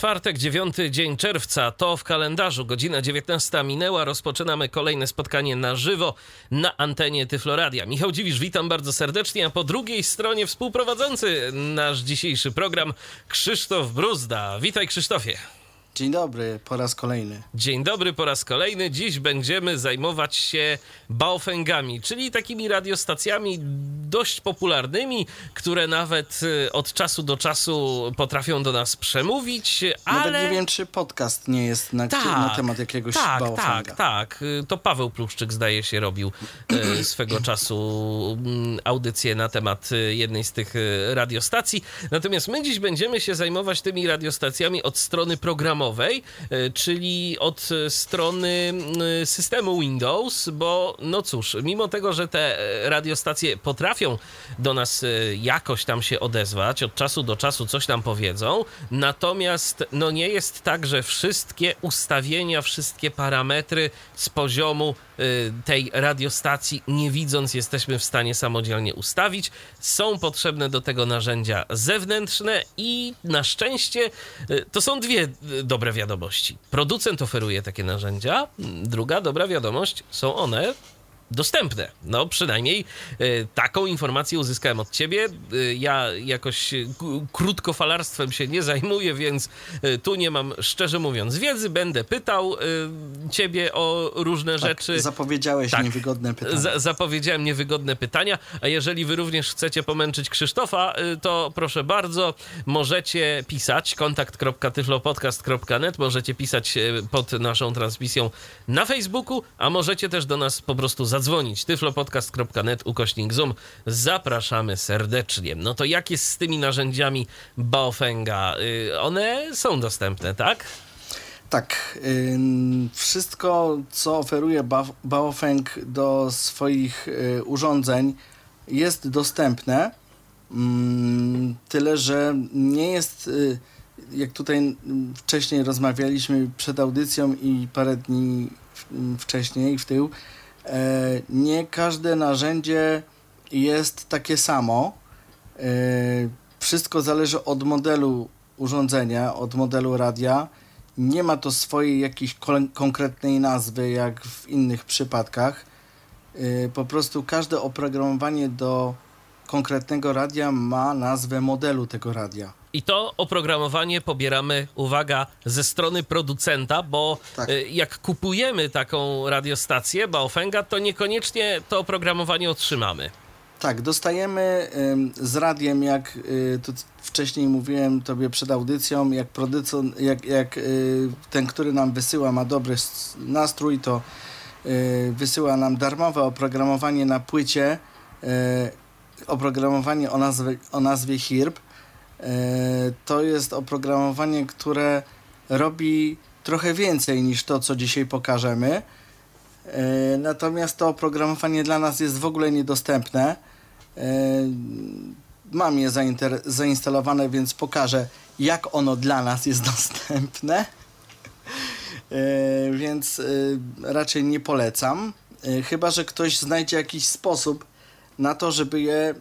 Czwartek, dziewiąty dzień czerwca, to w kalendarzu, godzina 19 minęła, rozpoczynamy kolejne spotkanie na żywo na antenie Tyfloradia. Michał Dziwisz, witam bardzo serdecznie, a po drugiej stronie współprowadzący nasz dzisiejszy program Krzysztof Bruzda. Witaj Krzysztofie. Dzień dobry, po raz kolejny. Dzień dobry po raz kolejny. Dziś będziemy zajmować się baofengami, czyli takimi radiostacjami dość popularnymi, które nawet y, od czasu do czasu potrafią do nas przemówić, ale... Nawet nie wiem, czy podcast nie jest na, Tak, na temat jakiegoś tak, baofenga. tak, tak. To Paweł Pluszczyk zdaje się robił y, swego czasu mm, audycję na temat y, jednej z tych radiostacji. Natomiast my dziś będziemy się zajmować tymi radiostacjami od strony programowej, y, czyli od strony y, systemu Windows, bo no cóż, mimo tego, że te y, radiostacje potrafią do nas jakoś tam się odezwać, od czasu do czasu coś nam powiedzą, natomiast no nie jest tak, że wszystkie ustawienia, wszystkie parametry z poziomu tej radiostacji, nie widząc, jesteśmy w stanie samodzielnie ustawić. Są potrzebne do tego narzędzia zewnętrzne i na szczęście y, to są dwie y, dobre wiadomości. Producent oferuje takie narzędzia. Druga dobra wiadomość, są one dostępne. No, przynajmniej y, taką informację uzyskałem od ciebie. Y, ja jakoś y, krótkofalarstwem się nie zajmuję, więc y, tu nie mam, szczerze mówiąc, wiedzy. Będę pytał ciebie o różne Tak, rzeczy. zapowiedziałeś Tak. niewygodne pytanie. Za, zapowiedziałem niewygodne pytania, a jeżeli wy również chcecie pomęczyć Krzysztofa, to proszę bardzo, możecie pisać kontakt.tyflopodcast.net, możecie pisać pod naszą transmisją na Facebooku, a możecie też do nas po prostu zadzwonić. tyflopodcast.net ukośnik Zoom. Zapraszamy serdecznie. No to jak jest z tymi narzędziami Baofenga? Y, One są dostępne, tak? Tak, ym, wszystko, co oferuje ba Baofeng do swoich y, urządzeń jest dostępne, Ym, tyle że nie jest, y, jak tutaj mm, wcześniej rozmawialiśmy przed audycją i parę dni wcześniej w tył, nie każde narzędzie jest takie samo. E, Wszystko zależy od modelu urządzenia, od modelu radia. Nie ma to swojej jakiejś konkretnej nazwy, jak w innych przypadkach. E, Po prostu każde oprogramowanie do konkretnego radia ma nazwę modelu tego radia. I to oprogramowanie pobieramy, uwaga, ze strony producenta, bo Tak. y, jak kupujemy taką radiostację Baofenga, to niekoniecznie to oprogramowanie otrzymamy. Tak, dostajemy z radiem, jak y, tu wcześniej mówiłem tobie przed audycją, jak producent, jak, jak y, ten, który nam wysyła, ma dobry nastrój, to wysyła nam darmowe oprogramowanie na płycie, oprogramowanie o nazwie, o nazwie HIRB. Y, to jest oprogramowanie, które robi trochę więcej niż to, co dzisiaj pokażemy. E, Natomiast to oprogramowanie dla nas jest w ogóle niedostępne. E, Mam je zainstalowane, więc pokażę, jak ono dla nas jest dostępne. E, Więc e, raczej nie polecam. E, Chyba, że ktoś znajdzie jakiś sposób na to, żeby je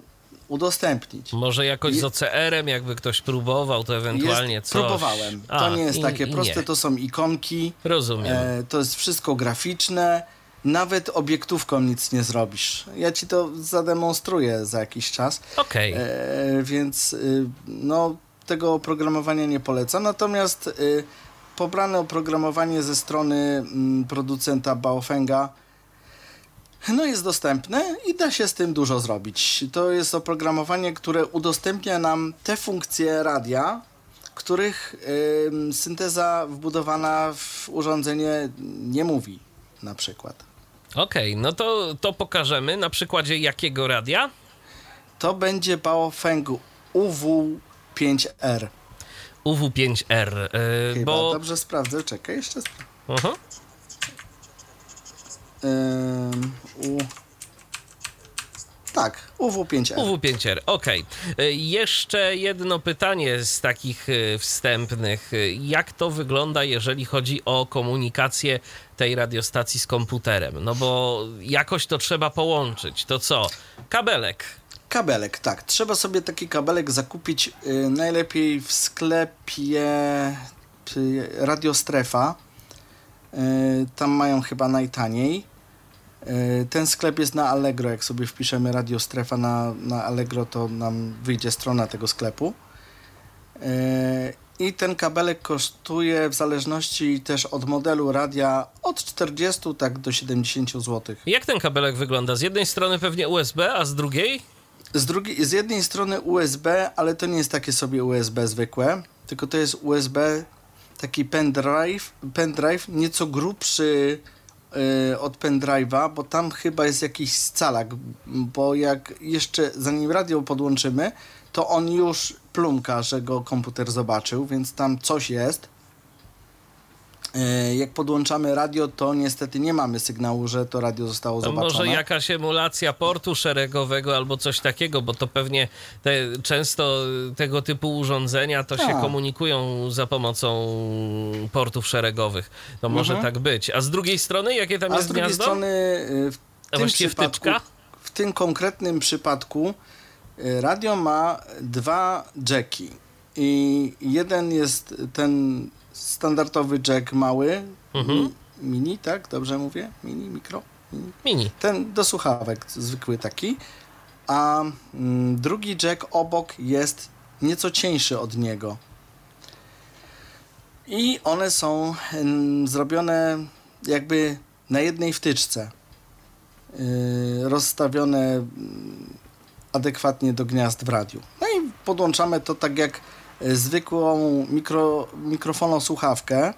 udostępnić. Może jakoś z OCR-em, jakby ktoś próbował, to ewentualnie Jest, coś. próbowałem. A, to nie jest i- takie i proste, nie. to są ikonki. Rozumiem. E, to jest wszystko graficzne. Nawet obiektówką nic nie zrobisz. Ja ci to zademonstruję za jakiś czas. Okej. E, więc y, no, tego oprogramowania nie polecam. Natomiast y, pobrane oprogramowanie ze strony mm, producenta Baofenga no jest dostępne i da się z tym dużo zrobić. To jest oprogramowanie, które udostępnia nam te funkcje radia, których ym, synteza wbudowana w urządzenie nie mówi na przykład. Okej, no to, to pokażemy na przykładzie jakiego radia? To będzie Baofeng UW5R. UW5R, y, Chyba bo... dobrze sprawdzę, czekaj, jeszcze sprawdzę. Aha. Ym, u... Tak, UW5R. UW5R, okej. Okay. Jeszcze jedno pytanie z takich e, wstępnych. Jak to wygląda, jeżeli chodzi o komunikację tej radiostacji z komputerem? No bo jakoś to trzeba połączyć. To co? Kabelek. Kabelek, tak. Trzeba sobie taki kabelek zakupić y, najlepiej w sklepie y, Radiostrefa. Y, tam mają chyba najtaniej. Y, ten sklep jest na Allegro. Jak sobie wpiszemy Radiostrefa na, na Allegro, to nam wyjdzie strona tego sklepu. Y, I ten kabelek kosztuje w zależności też od modelu radia od 40 tak do 70 zł. Jak ten kabelek wygląda? Z jednej strony pewnie USB, a z drugiej? Z, drugiej, z jednej strony USB, ale to nie jest takie sobie USB zwykłe, tylko to jest USB taki pendrive, pendrive nieco grubszy od pendrive'a, bo tam chyba jest jakiś scalak, bo jak jeszcze zanim radio podłączymy, to on już plumka, że go komputer zobaczył, więc tam coś jest. E, jak podłączamy radio, to niestety nie mamy sygnału, że to radio zostało to zobaczone. Może jakaś emulacja portu szeregowego albo coś takiego, bo to pewnie te, często tego typu urządzenia to się Tak. komunikują za pomocą portów szeregowych. To może Mhm. tak być. A z drugiej strony, jakie tam A jest z drugiej gniazdo? strony y, w A tym przypadku, wtyczka? w tym konkretnym przypadku y, radio ma dwa jacki i jeden jest ten standardowy jack mały, Mhm. mi, mini, tak? Dobrze mówię? Mini, mikro? Mini. Mini. Ten do słuchawek, zwykły taki, a mm, drugi jack obok jest nieco cieńszy od niego. I one są mm, zrobione jakby na jednej wtyczce. Yy, rozstawione mm, adekwatnie do gniazd w radiu. No i podłączamy to tak jak zwykłą mikro, mikrofonosłuchawkę,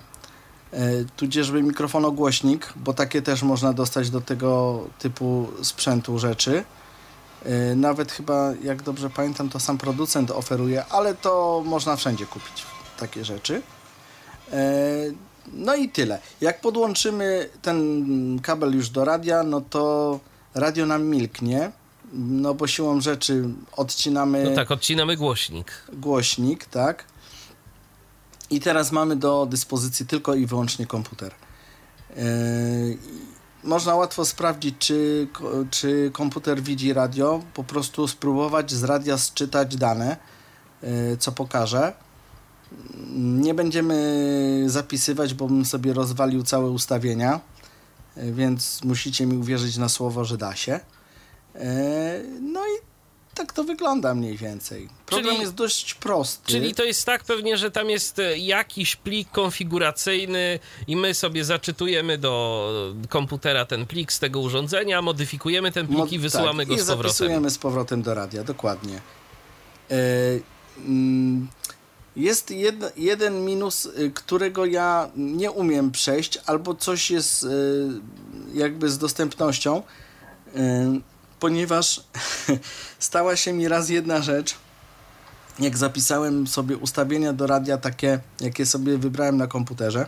e, tudzieżby mikrofonogłośnik, bo takie też można dostać do tego typu sprzętu rzeczy. E, Nawet chyba, jak dobrze pamiętam, to sam producent oferuje, ale to można wszędzie kupić takie rzeczy. E, No i tyle. Jak podłączymy ten kabel już do radia, no to radio nam milknie, no bo siłą rzeczy odcinamy No tak, odcinamy głośnik. głośnik, tak? I teraz mamy do dyspozycji tylko i wyłącznie komputer. Yy, można łatwo sprawdzić, czy, czy komputer widzi radio, po prostu spróbować z radia sczytać dane, yy, co pokaże. Nie będziemy zapisywać, bo bym sobie rozwalił całe ustawienia, yy, więc musicie mi uwierzyć na słowo, że da się. Yy, No i tak to wygląda mniej więcej. Program Czyli- jest dość prosty. Czyli to jest tak pewnie, że tam jest e, jakiś plik konfiguracyjny i my sobie zaczytujemy do komputera ten plik z tego urządzenia, modyfikujemy ten plik Mod- i wysyłamy tak, go i z powrotem. zapisujemy z powrotem do radia, dokładnie. E, mm, Jest jed, jeden minus, którego ja nie umiem przejść, albo coś jest jakby z dostępnością, ponieważ stała się mi raz jedna rzecz, jak zapisałem sobie ustawienia do radia takie, jakie sobie wybrałem na komputerze,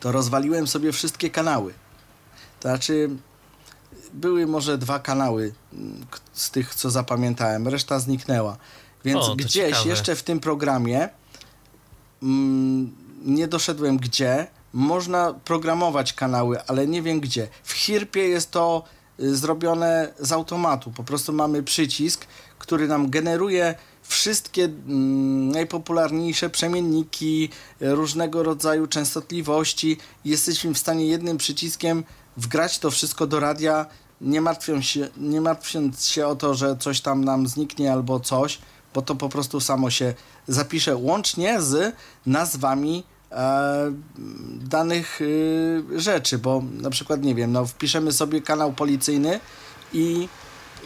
to rozwaliłem sobie wszystkie kanały. To znaczy, były może dwa kanały mm, z tych, co zapamiętałem, reszta zniknęła. Więc O, gdzieś ciekawe. jeszcze w tym programie, mm, nie doszedłem gdzie, można programować kanały, ale nie wiem gdzie. W Hirpie jest to zrobione z automatu. Po prostu mamy przycisk, który nam generuje wszystkie mm, najpopularniejsze przemienniki, y, różnego rodzaju częstotliwości. Jesteśmy w stanie jednym przyciskiem wgrać to wszystko do radia, nie martwiąc się, nie martwiąc się o to, że coś tam nam zniknie albo coś, bo to po prostu samo się zapisze łącznie z nazwami danych y, rzeczy, bo na przykład, nie wiem, no wpiszemy sobie kanał policyjny i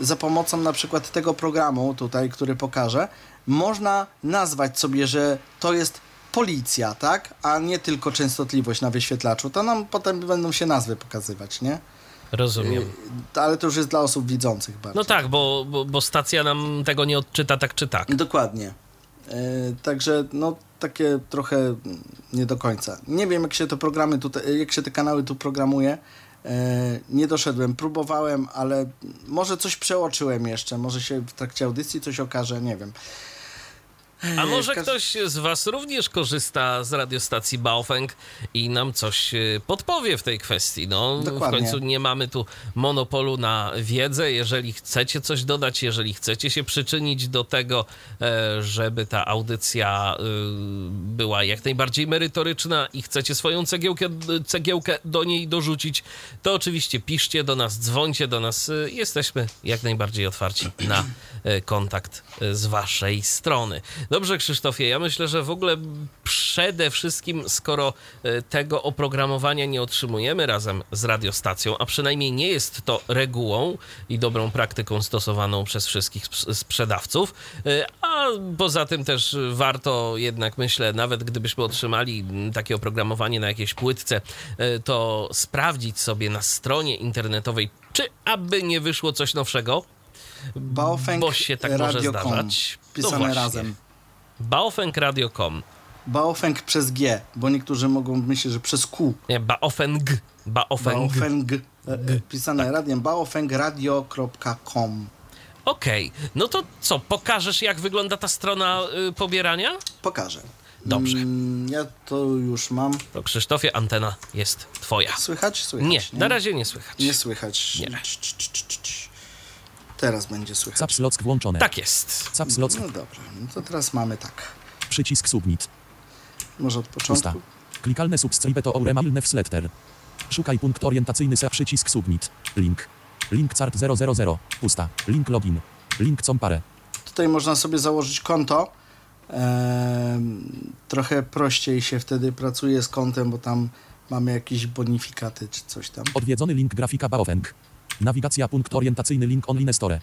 za pomocą na przykład tego programu tutaj, który pokażę, można nazwać sobie, że to jest policja, tak? A nie tylko częstotliwość na wyświetlaczu. To nam potem będą się nazwy pokazywać, nie? Rozumiem. Y, Ale to już jest dla osób widzących bardziej. No tak, bo, bo, bo stacja nam tego nie odczyta tak czy tak. Dokładnie. E, także no takie trochę mm, nie do końca. Nie wiem jak się te programy tutaj, jak się te kanały tu programuje, E, nie doszedłem, próbowałem, ale może coś przeoczyłem jeszcze, może się w trakcie audycji coś okaże, nie wiem. A może ktoś z Was również korzysta z radiostacji Baofeng i nam coś e, podpowie w tej kwestii? No, Dokładnie. w końcu nie mamy tu monopolu na wiedzę. Jeżeli chcecie coś dodać, jeżeli chcecie się przyczynić do tego, e, żeby ta audycja e, była jak najbardziej merytoryczna i chcecie swoją cegiełkę, cegiełkę do niej dorzucić, to oczywiście piszcie do nas, dzwońcie do nas. Jesteśmy jak najbardziej otwarci na kontakt z Waszej strony. Dobrze, Krzysztofie, ja myślę, że w ogóle przede wszystkim, skoro e, tego oprogramowania nie otrzymujemy razem z radiostacją, a przynajmniej nie jest to regułą i dobrą praktyką stosowaną przez wszystkich sp- sprzedawców, e, a poza tym też warto jednak, myślę, nawet gdybyśmy otrzymali takie oprogramowanie na jakiejś płytce, e, to sprawdzić sobie na stronie internetowej, czy aby nie wyszło coś nowszego, Baofeng bo się tak może zdarzać. No Pisane właśnie. razem. baofengradio.com. Baofeng przez G, bo niektórzy mogą myśleć, że przez Q. Nie, Baofeng. Baofeng. Baofeng. e, e, Pisane radiem baofengradio.com. Okej, no to co, pokażesz jak wygląda ta strona y, pobierania? Pokażę. Dobrze. Mm, Ja to już mam. To Krzysztofie, antena jest twoja. Słychać? Słychać. Nie, na razie nie słychać. Nie słychać. Nie. Teraz będzie słychać. Caps Lock włączone. Tak jest. Caps Lock, No dobra, no to teraz mamy tak. przycisk submit. Może od początku. Klikalne subscribe to Auremalne Newsletter. Szukaj punkt orientacyjny se przycisk submit. Link. Link cart 000. Pusta. Link login. Link compare. Tutaj można sobie założyć konto. Ehm, trochę prościej się wtedy pracuje z kontem, bo tam mamy jakieś bonifikaty czy coś tam. Odwiedzony link grafika Baofeng. Nawigacja punkt orientacyjny link online store.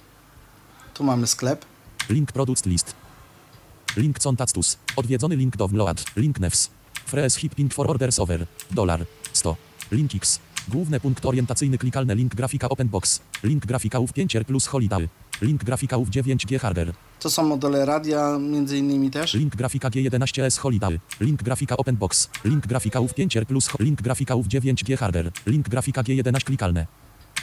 Tu mamy sklep. Link product list. Link contactus. Odwiedzony link download. Link nefs. Frees hipping for orders over. Dolar. 100. Link X. Główny punkt orientacyjny klikalny link grafika open box. Link grafika ów 5 R plus holiday. Link grafika ów 9G harder. To są modele radia między innymi też. Link grafika G11S holiday. Link grafika open box. Link grafika ów 5 R plus link grafika ów 9G harder. Link grafika G11 klikalne.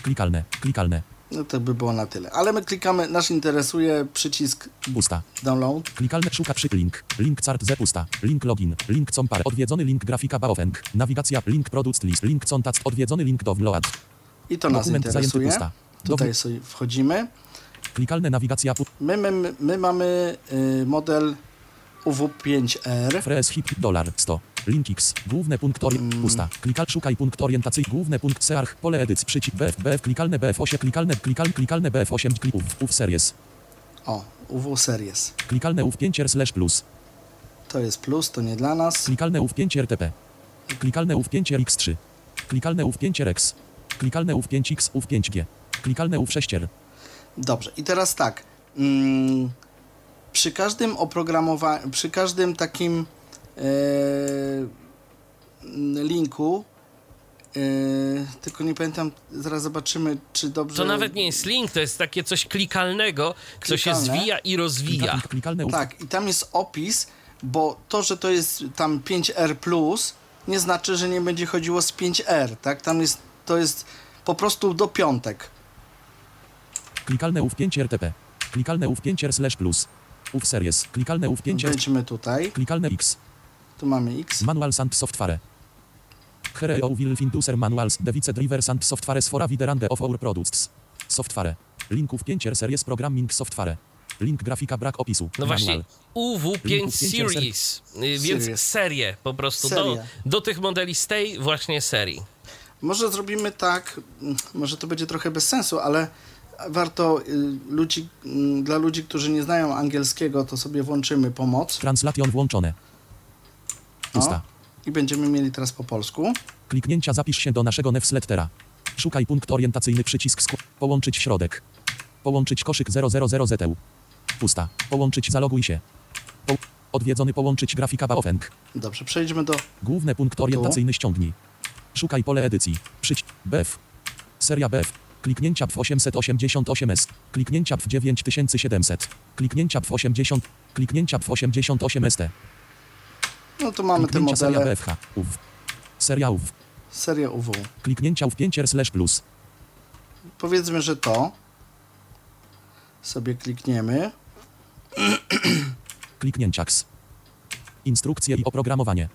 Klikalne. Klikalne. No to by było na tyle. Ale my klikamy, nas interesuje przycisk Pusta. download. Klikalne szuka przy link. Link cart z pusta. Link login. Link compare. Odwiedzony link grafika Baofeng. Nawigacja. Link product list. Link contact. Odwiedzony link download. I to nas Dokument zajęty interesuje. pusta. Tutaj sobie wchodzimy. Klikalne nawigacja. pu- My, my, my mamy y, model UW5R. Frees hip dolar 100. Link X. Główny punkt ori... Pusta. Klikal szukaj punkt orientacyjny. Główny punkt search. Pole edycji. Przycisk BF. BF. Klikalne BF8. Klikalne. Klikal. Klikalne BF8. Klik. Ów. Ów series. O, UW Series. Klikalne ów 5 R slash plus. To jest plus, to nie dla nas. Klikalne ów 5 RTP. Klikalne ów 5 RX3. Klikalne ów 5 RX. Klikalne ów 5X ów 5G. Klikalne ów 6R. Dobrze, i teraz tak. Mm, przy każdym oprogramowaniu, przy każdym takim mm, linku, e, tylko nie pamiętam, zaraz zobaczymy, czy dobrze. To nawet nie jest link, to jest takie coś klikalnego, co się Klikalne. zwija i rozwija. Klika, klikalne. Tak, i tam jest opis, bo to, że to jest tam 5R, nie znaczy, że nie będzie chodziło z 5R, tak? Tam jest, to jest po prostu do piątek. Klikalne ów 5 RTP. Klikalne ów 5 R slash plus. Ów series. Klikalne ów 5 R. Wejdźmy tutaj, Klikalne X. tu mamy X. Manuals and software. Here you will find user manuals, device drivers and softwares for a wide range of our products. Software. Linków 5 R series programming software. Link grafika brak opisu. No właśnie, Manual. UW5 Linków pięć Series, więc Series. serię po prostu do, do tych modeli z tej właśnie serii. Może zrobimy tak, mm, może to będzie trochę bez sensu, ale warto y, ludzi, mm, dla ludzi, którzy nie znają angielskiego, to sobie włączymy pomoc. Translation włączone. Pusta. I będziemy mieli teraz po polsku. Kliknięcia zapisz się do naszego newslettera. Szukaj punkt orientacyjny przycisk skł- Połączyć środek. Połączyć koszyk 000 ZEU. Pusta. Połączyć zaloguj się. Po- odwiedzony połączyć grafika Baofeng. Dobrze, przejdźmy do Główny punkt orientacyjny ściągnij. Szukaj pole edycji. Przyć BF. Seria BF. Kliknięcia w 888S. Kliknięcia w 9700. Kliknięcia w 80. Kliknięcia w 88 ST. No tu mamy te Kliknięcia seria modele. BFH. UW. Seria UW. Seria UW. Kliknięcia w pięcier slash plus. Powiedzmy, że to. Sobie klikniemy. Kliknięciaks. Instrukcje i oprogramowanie.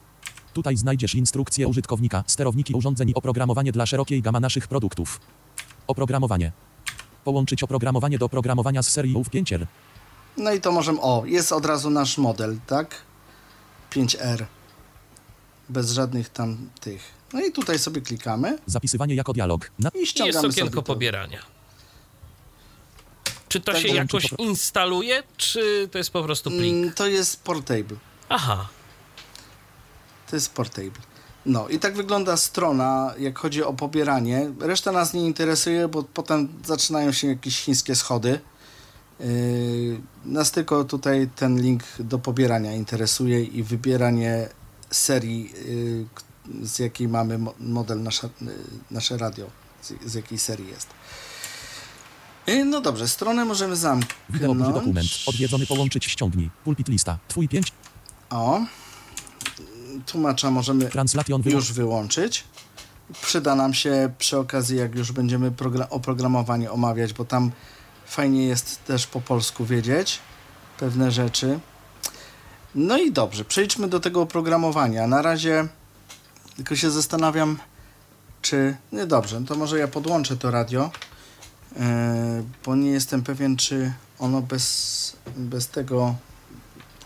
Tutaj znajdziesz instrukcje użytkownika, sterowniki urządzeń i oprogramowanie dla szerokiej gama naszych produktów. Oprogramowanie. Połączyć oprogramowanie do oprogramowania z serii UW pięcier. No i to możemy. O, jest od razu nasz model, tak? 5R. Bez żadnych tam tych. No i tutaj sobie klikamy Zapisywanie jako dialog. Na... i I jest ściągamy okienko pobierania. Czy to Tak, się jakoś instaluje, czy to jest po prostu plik? Mm, To jest portable. Aha, To jest portable. No i tak wygląda strona, jak chodzi o pobieranie. Reszta nas nie interesuje, bo potem zaczynają się jakieś chińskie schody. Yy, nas tylko tutaj ten link do pobierania interesuje i wybieranie serii, yy, z jakiej mamy mo- model nasza, yy, nasze radio, z, jakiej serii jest. No dobrze, stronę możemy Wideo plus dokument. zamknąć. Odwiedzony połączyć ściągnij. Pulpit lista. Twój 5. O, tłumacza możemy Translation już wyłączyć. Przyda nam się przy okazji, jak już będziemy progra- oprogramowanie omawiać, bo tam fajnie jest też po polsku wiedzieć pewne rzeczy. No i dobrze, przejdźmy do tego oprogramowania. Na razie tylko się zastanawiam, czy. Nie dobrze, no to może ja podłączę to radio, yy, bo nie jestem pewien, czy ono bez, bez tego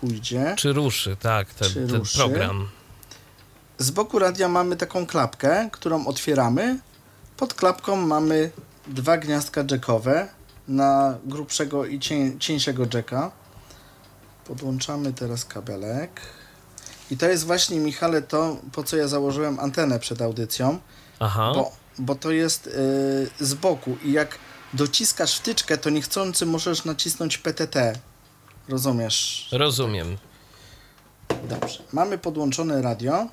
pójdzie. czy ruszy, tak, ten, Czy ten ruszy? program. Z boku radia mamy taką klapkę, którą otwieramy. Pod klapką mamy dwa gniazdka jackowe na grubszego i cień, cieńszego jacka. Podłączamy teraz kabelek. I to jest właśnie, Michale, to po co ja założyłem antenę przed audycją, Aha, bo, bo to jest yy, z boku i jak dociskasz wtyczkę, to niechcący możesz nacisnąć PTT. Rozumiesz? rozumiem. Dobrze. Mamy podłączone radio.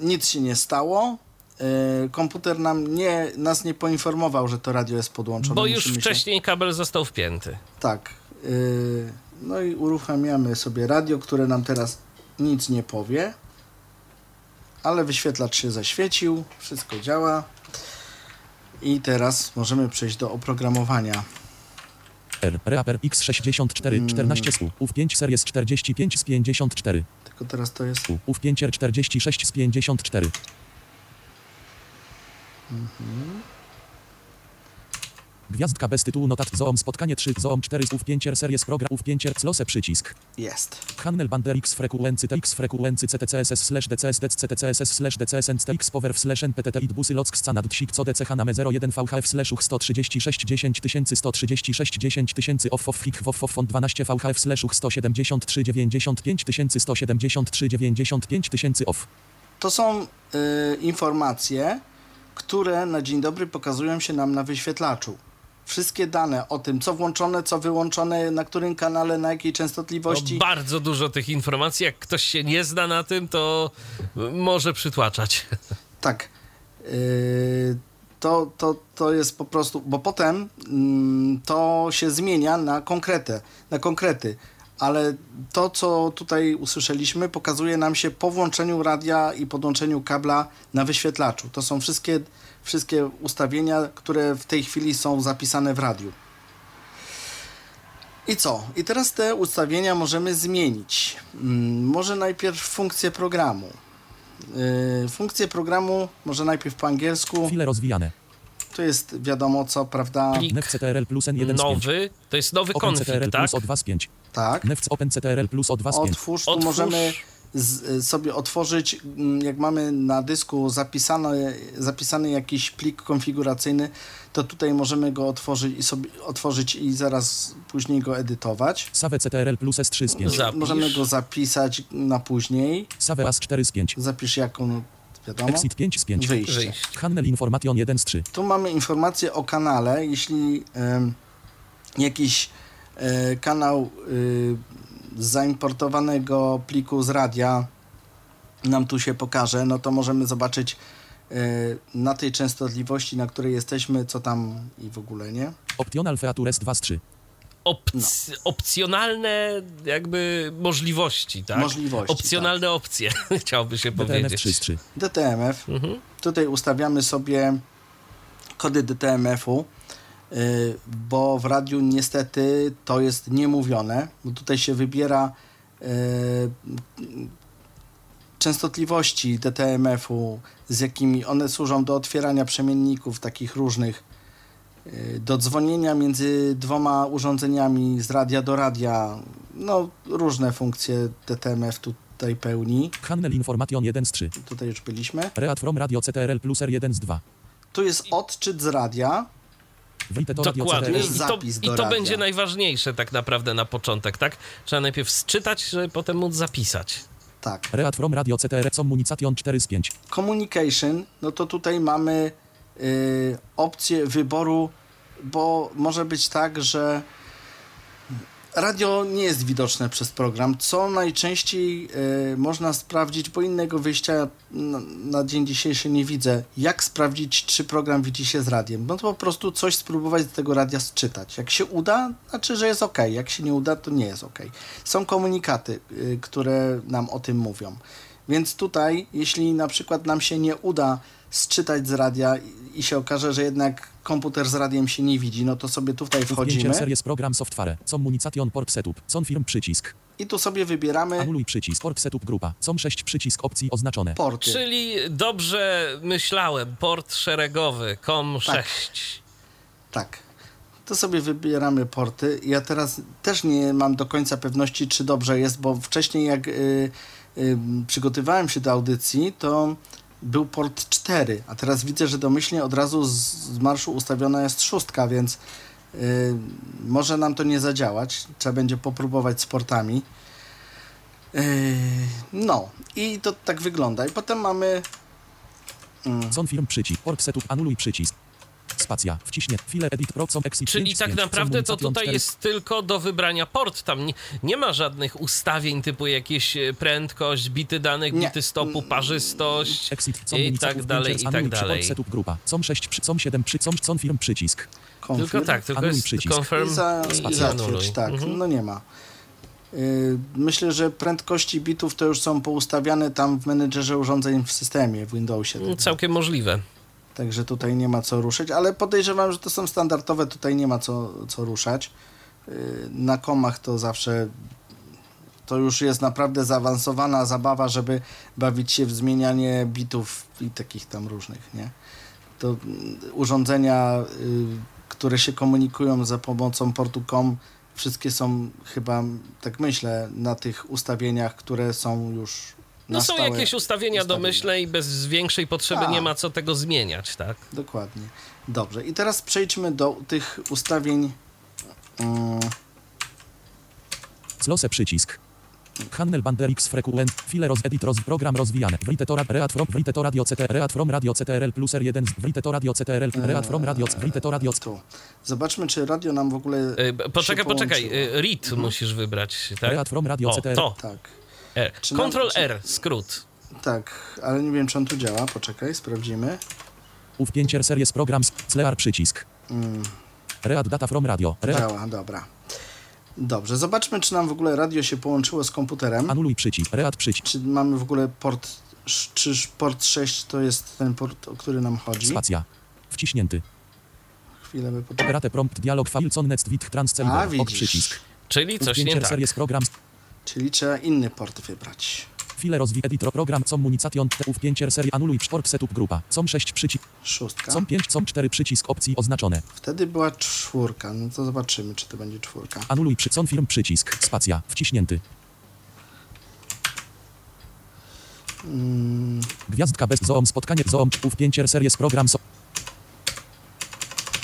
Nic się nie stało. Yy, komputer nam nie, nas nie poinformował, że to radio jest podłączone. Bo już Musimy się- wcześniej kabel został wpięty. Tak. Yy, no i uruchamiamy sobie radio, które nam teraz nic nie powie. Ale wyświetlacz się zaświecił. Wszystko działa. I teraz możemy przejść do oprogramowania. R. Reaper X64 Mm. 14 SU. UW 5 series 45 z 54. Tylko teraz to jest. U. UW 5 R 46 z 54. Gwiazdka bez tytułu notat Zoom spotkanie 3 Zoom 4 UW 5 R series program UW 5 R close przycisk. Jest. Handel bander X frekuency TX frekuency CTCSS slash DCS DEC CTCSS slash DCS NTX power slash NPTT IT busy lock scanad dsik co DCH na 01 VHF slash UH 136 10 136 10 000 off off fik woff off 12 VHF slash UH 173 95 173 95 000 off. To są y, informacje, które na dzień dobry pokazują się nam na wyświetlaczu. Wszystkie dane o tym, co włączone, co wyłączone, na którym kanale, na jakiej No, częstotliwości. bardzo dużo tych informacji. Jak ktoś się nie zna na tym, to może przytłaczać. Tak. Y, to, to, to jest po prostu, bo potem mm, to się zmienia na konkretę, na konkrety. Ale to, co tutaj usłyszeliśmy, pokazuje nam się po włączeniu radia i podłączeniu kabla na wyświetlaczu. To są wszystkie, wszystkie ustawienia, które w tej chwili są zapisane w radiu. I co? I teraz te ustawienia możemy zmienić. Mm, Może najpierw funkcję programu. Yy, funkcję programu może najpierw po angielsku. File rozwijane. To jest wiadomo co, prawda? Plik CTRL plus N1 z 5. nowy, to jest nowy Open CTRL tak? plus O2 z 5. Tak. Nef Open CTRL plus O2 z 5. Otwórz, tu Otwórz. możemy z, y, sobie otworzyć, mm, jak mamy na dysku zapisany, zapisany jakiś plik konfiguracyjny, to tutaj możemy go otworzyć i sobie otworzyć i zaraz później go edytować. Save CTRL plus S3 z 5. Zapisz. Możemy go zapisać na później. Save AS4 z 5. Zapisz jaką, no, wiadomo, Exit 5 z 5. wyjście. Wyjść. Handel Information 1 z 3. Tu mamy informację o kanale. Jeśli em, jakiś e, kanał y, z zaimportowanego pliku z radia nam tu się pokaże, no to możemy zobaczyć e, na tej częstotliwości, na której jesteśmy, co tam i w ogóle, nie? Optional Features 2 z 3. opc- opcjonalne jakby możliwości, tak? Możliwości, Opcjonalne opcje, chciałby się DTMF powiedzieć. 33. DTMF. Tutaj ustawiamy sobie kody DTMF-u, y, bo w radiu niestety to jest niemówione, bo tutaj się wybiera y, częstotliwości DTMF-u, z jakimi one służą do otwierania przemienników takich różnych, do dzwonienia między dwoma urządzeniami z radia do radia. No, różne funkcje DTMF tutaj pełni. Handel Information 1 z 3. Tutaj już byliśmy. Read from Radio CTRL plus R1 z 2. Tu jest odczyt z radia. Dokładnie. I to, I to będzie najważniejsze tak naprawdę na początek, tak? Trzeba najpierw sczytać, żeby potem móc zapisać. Tak. Read from Radio CTRL Communication 4 z 5. Communication, no to tutaj mamy y, opcję wyboru, bo może być tak, że radio nie jest widoczne przez program, co najczęściej y, można sprawdzić, bo innego wyjścia na, dzień dzisiejszy nie widzę. Jak sprawdzić, czy program widzi się z radiem? No to po prostu coś spróbować z tego radia sczytać. Jak się uda, znaczy, że jest ok. Jak się nie uda, to nie jest ok. Są komunikaty, y, które nam o tym mówią. Więc tutaj, jeśli na przykład nam się nie uda sczytać z radia i- się okaże, że jednak komputer z radiem się nie widzi, no to sobie tutaj Wchodzimy. wchodzimy Series program software. Communication port setup. Com firm przycisk. i tu sobie wybieramy Anuluj przycisk. Port setup grupa. Com 6 przycisk opcji oznaczone. porty. Czyli dobrze myślałem, port szeregowy, COM6. Tak. Tak. To sobie wybieramy porty. Ja teraz też nie mam do końca pewności, czy dobrze jest, bo wcześniej jak y, y, przygotowywałem się do audycji, to był port 4, a teraz widzę, że domyślnie od razu z, marszu ustawiona jest szóstka, więc y, może nam to nie zadziałać. Trzeba będzie popróbować z portami. Y, no i to tak wygląda. I potem mamy Com firm przycisk. Port setup. Anuluj przycisk. Spacja. Wciśnie. File edit pro com exit Czyli 5 z tak 5. naprawdę to tutaj 4. jest tylko do wybrania port. Tam nie, nie ma żadnych ustawień typu jakieś e, prędkość, bity danych, Nie. bity stopu, parzystość Exit. Com i Unicatów tak dalej, i tak dalej. Port setup grupa. Com 6 przy com 7 przy com, com firm przycisk. konfirm. Tylko tak, tylko Anuluj jest przycisk. confirm I, za, i i zatwierdź, tak. Mhm. No nie ma. Yy, Myślę, że prędkości bitów to już są poustawiane tam w menedżerze urządzeń w systemie, w Windowsie. Mm, Całkiem możliwe. Także tutaj nie ma co ruszyć, ale podejrzewam, że to są standardowe, tutaj nie ma co, co ruszać. Yy, Na komach to zawsze to już jest naprawdę zaawansowana zabawa, żeby bawić się w zmienianie bitów i takich tam różnych, nie? To urządzenia, y, które się komunikują za pomocą portu COM, wszystkie są chyba, tak myślę, na tych ustawieniach, które są już No są stałe jakieś ustawienia domyślne i bez większej potrzeby Tak. nie ma co tego zmieniać, tak? Dokładnie. Dobrze. I teraz przejdźmy do tych ustawień. mm, Slose przycisk. Handel Bander X Frequent. File roz edit roz program rozwijane. Write to rad read from write to radio CTRL read from radio CTRL plus R1 z- write to radio CTRL read from radio write to radio Tu. Zobaczmy, czy radio nam w ogóle. E, b- Poczekaj, poczekaj. e, Read musisz wybrać, tak? read from radio O, CTRL. to. Tak, R. Czy Control czy- R, skrót. tak, ale nie wiem, czy on tu działa. Poczekaj, sprawdzimy. 5 series programs. Slear przycisk. Read data from radio. Read Działa, dobra. Dobrze, zobaczmy, czy nam w ogóle radio się połączyło z komputerem. anuluj przycisk. Read przycisk. Czy mamy w ogóle port. Czy port 6 to jest ten port, o który nam chodzi? Spacja. Wciśnięty. Chwilę by poczekać. Operate prompt dialog file con next with A, transceiver. Ok przycisk. Czyli coś 5 nie tak. series programs. Czyli trzeba inny port wybrać. File rozwij editor program communication. Ów 5 serii anuluj port setup grupa. Com 6 przycisk. Szóstka. Com 5 com 4 przycisk opcji oznaczone. Wtedy była czwórka. No to zobaczymy, czy to będzie czwórka. Anuluj przy com firm przycisk. Spacja. Wciśnięty. Mm, Gwiazdka bez zoom. Spotkanie zoom. Ów 5 series program. So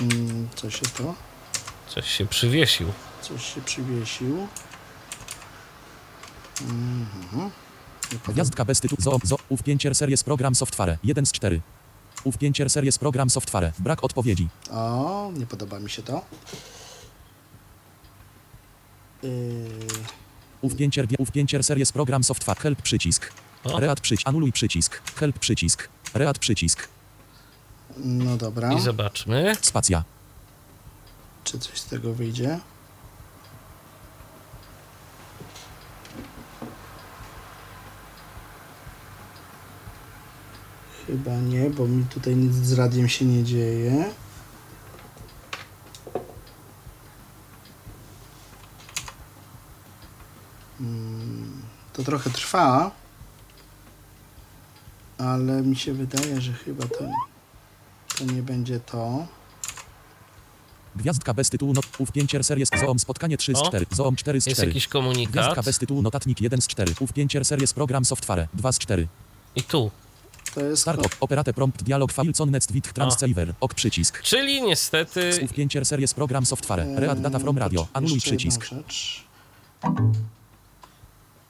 mm, co się to? Coś się przywiesił. Coś się przywiesił. Mhm. Gwiazdka bez tytułu. Zoom. Zo. Ów 5 series program software. 1 z 4. Ów 5 series program software. Brak odpowiedzi. O, nie podoba mi się to. Yy, Ów 5 Ów 5 series program software. Help przycisk. O. Read przycisk. Anuluj przycisk. Help przycisk. Read przycisk. no dobra. I zobaczmy. Spacja. Czy coś z tego wyjdzie? Chyba nie, bo mi tutaj nic z radiem się nie dzieje. Mm, To trochę trwa, ale mi się wydaje, że chyba to, to nie będzie to. Gwiazdka bez tytułu not... Ów 5 series Zoom spotkanie 3 z O, 4. Zoom 4 z Jest 4. jakiś komunikat. Gwiazdka bez tytułu notatnik 1 z 4. Ów 5 series program software 2 z 4. I tu. To jest Start ko- op, operate prompt dialog next with transceiver. Ok przycisk. Czyli niestety Ów 5 series program software. Read data from radio. Anuluj przycisk.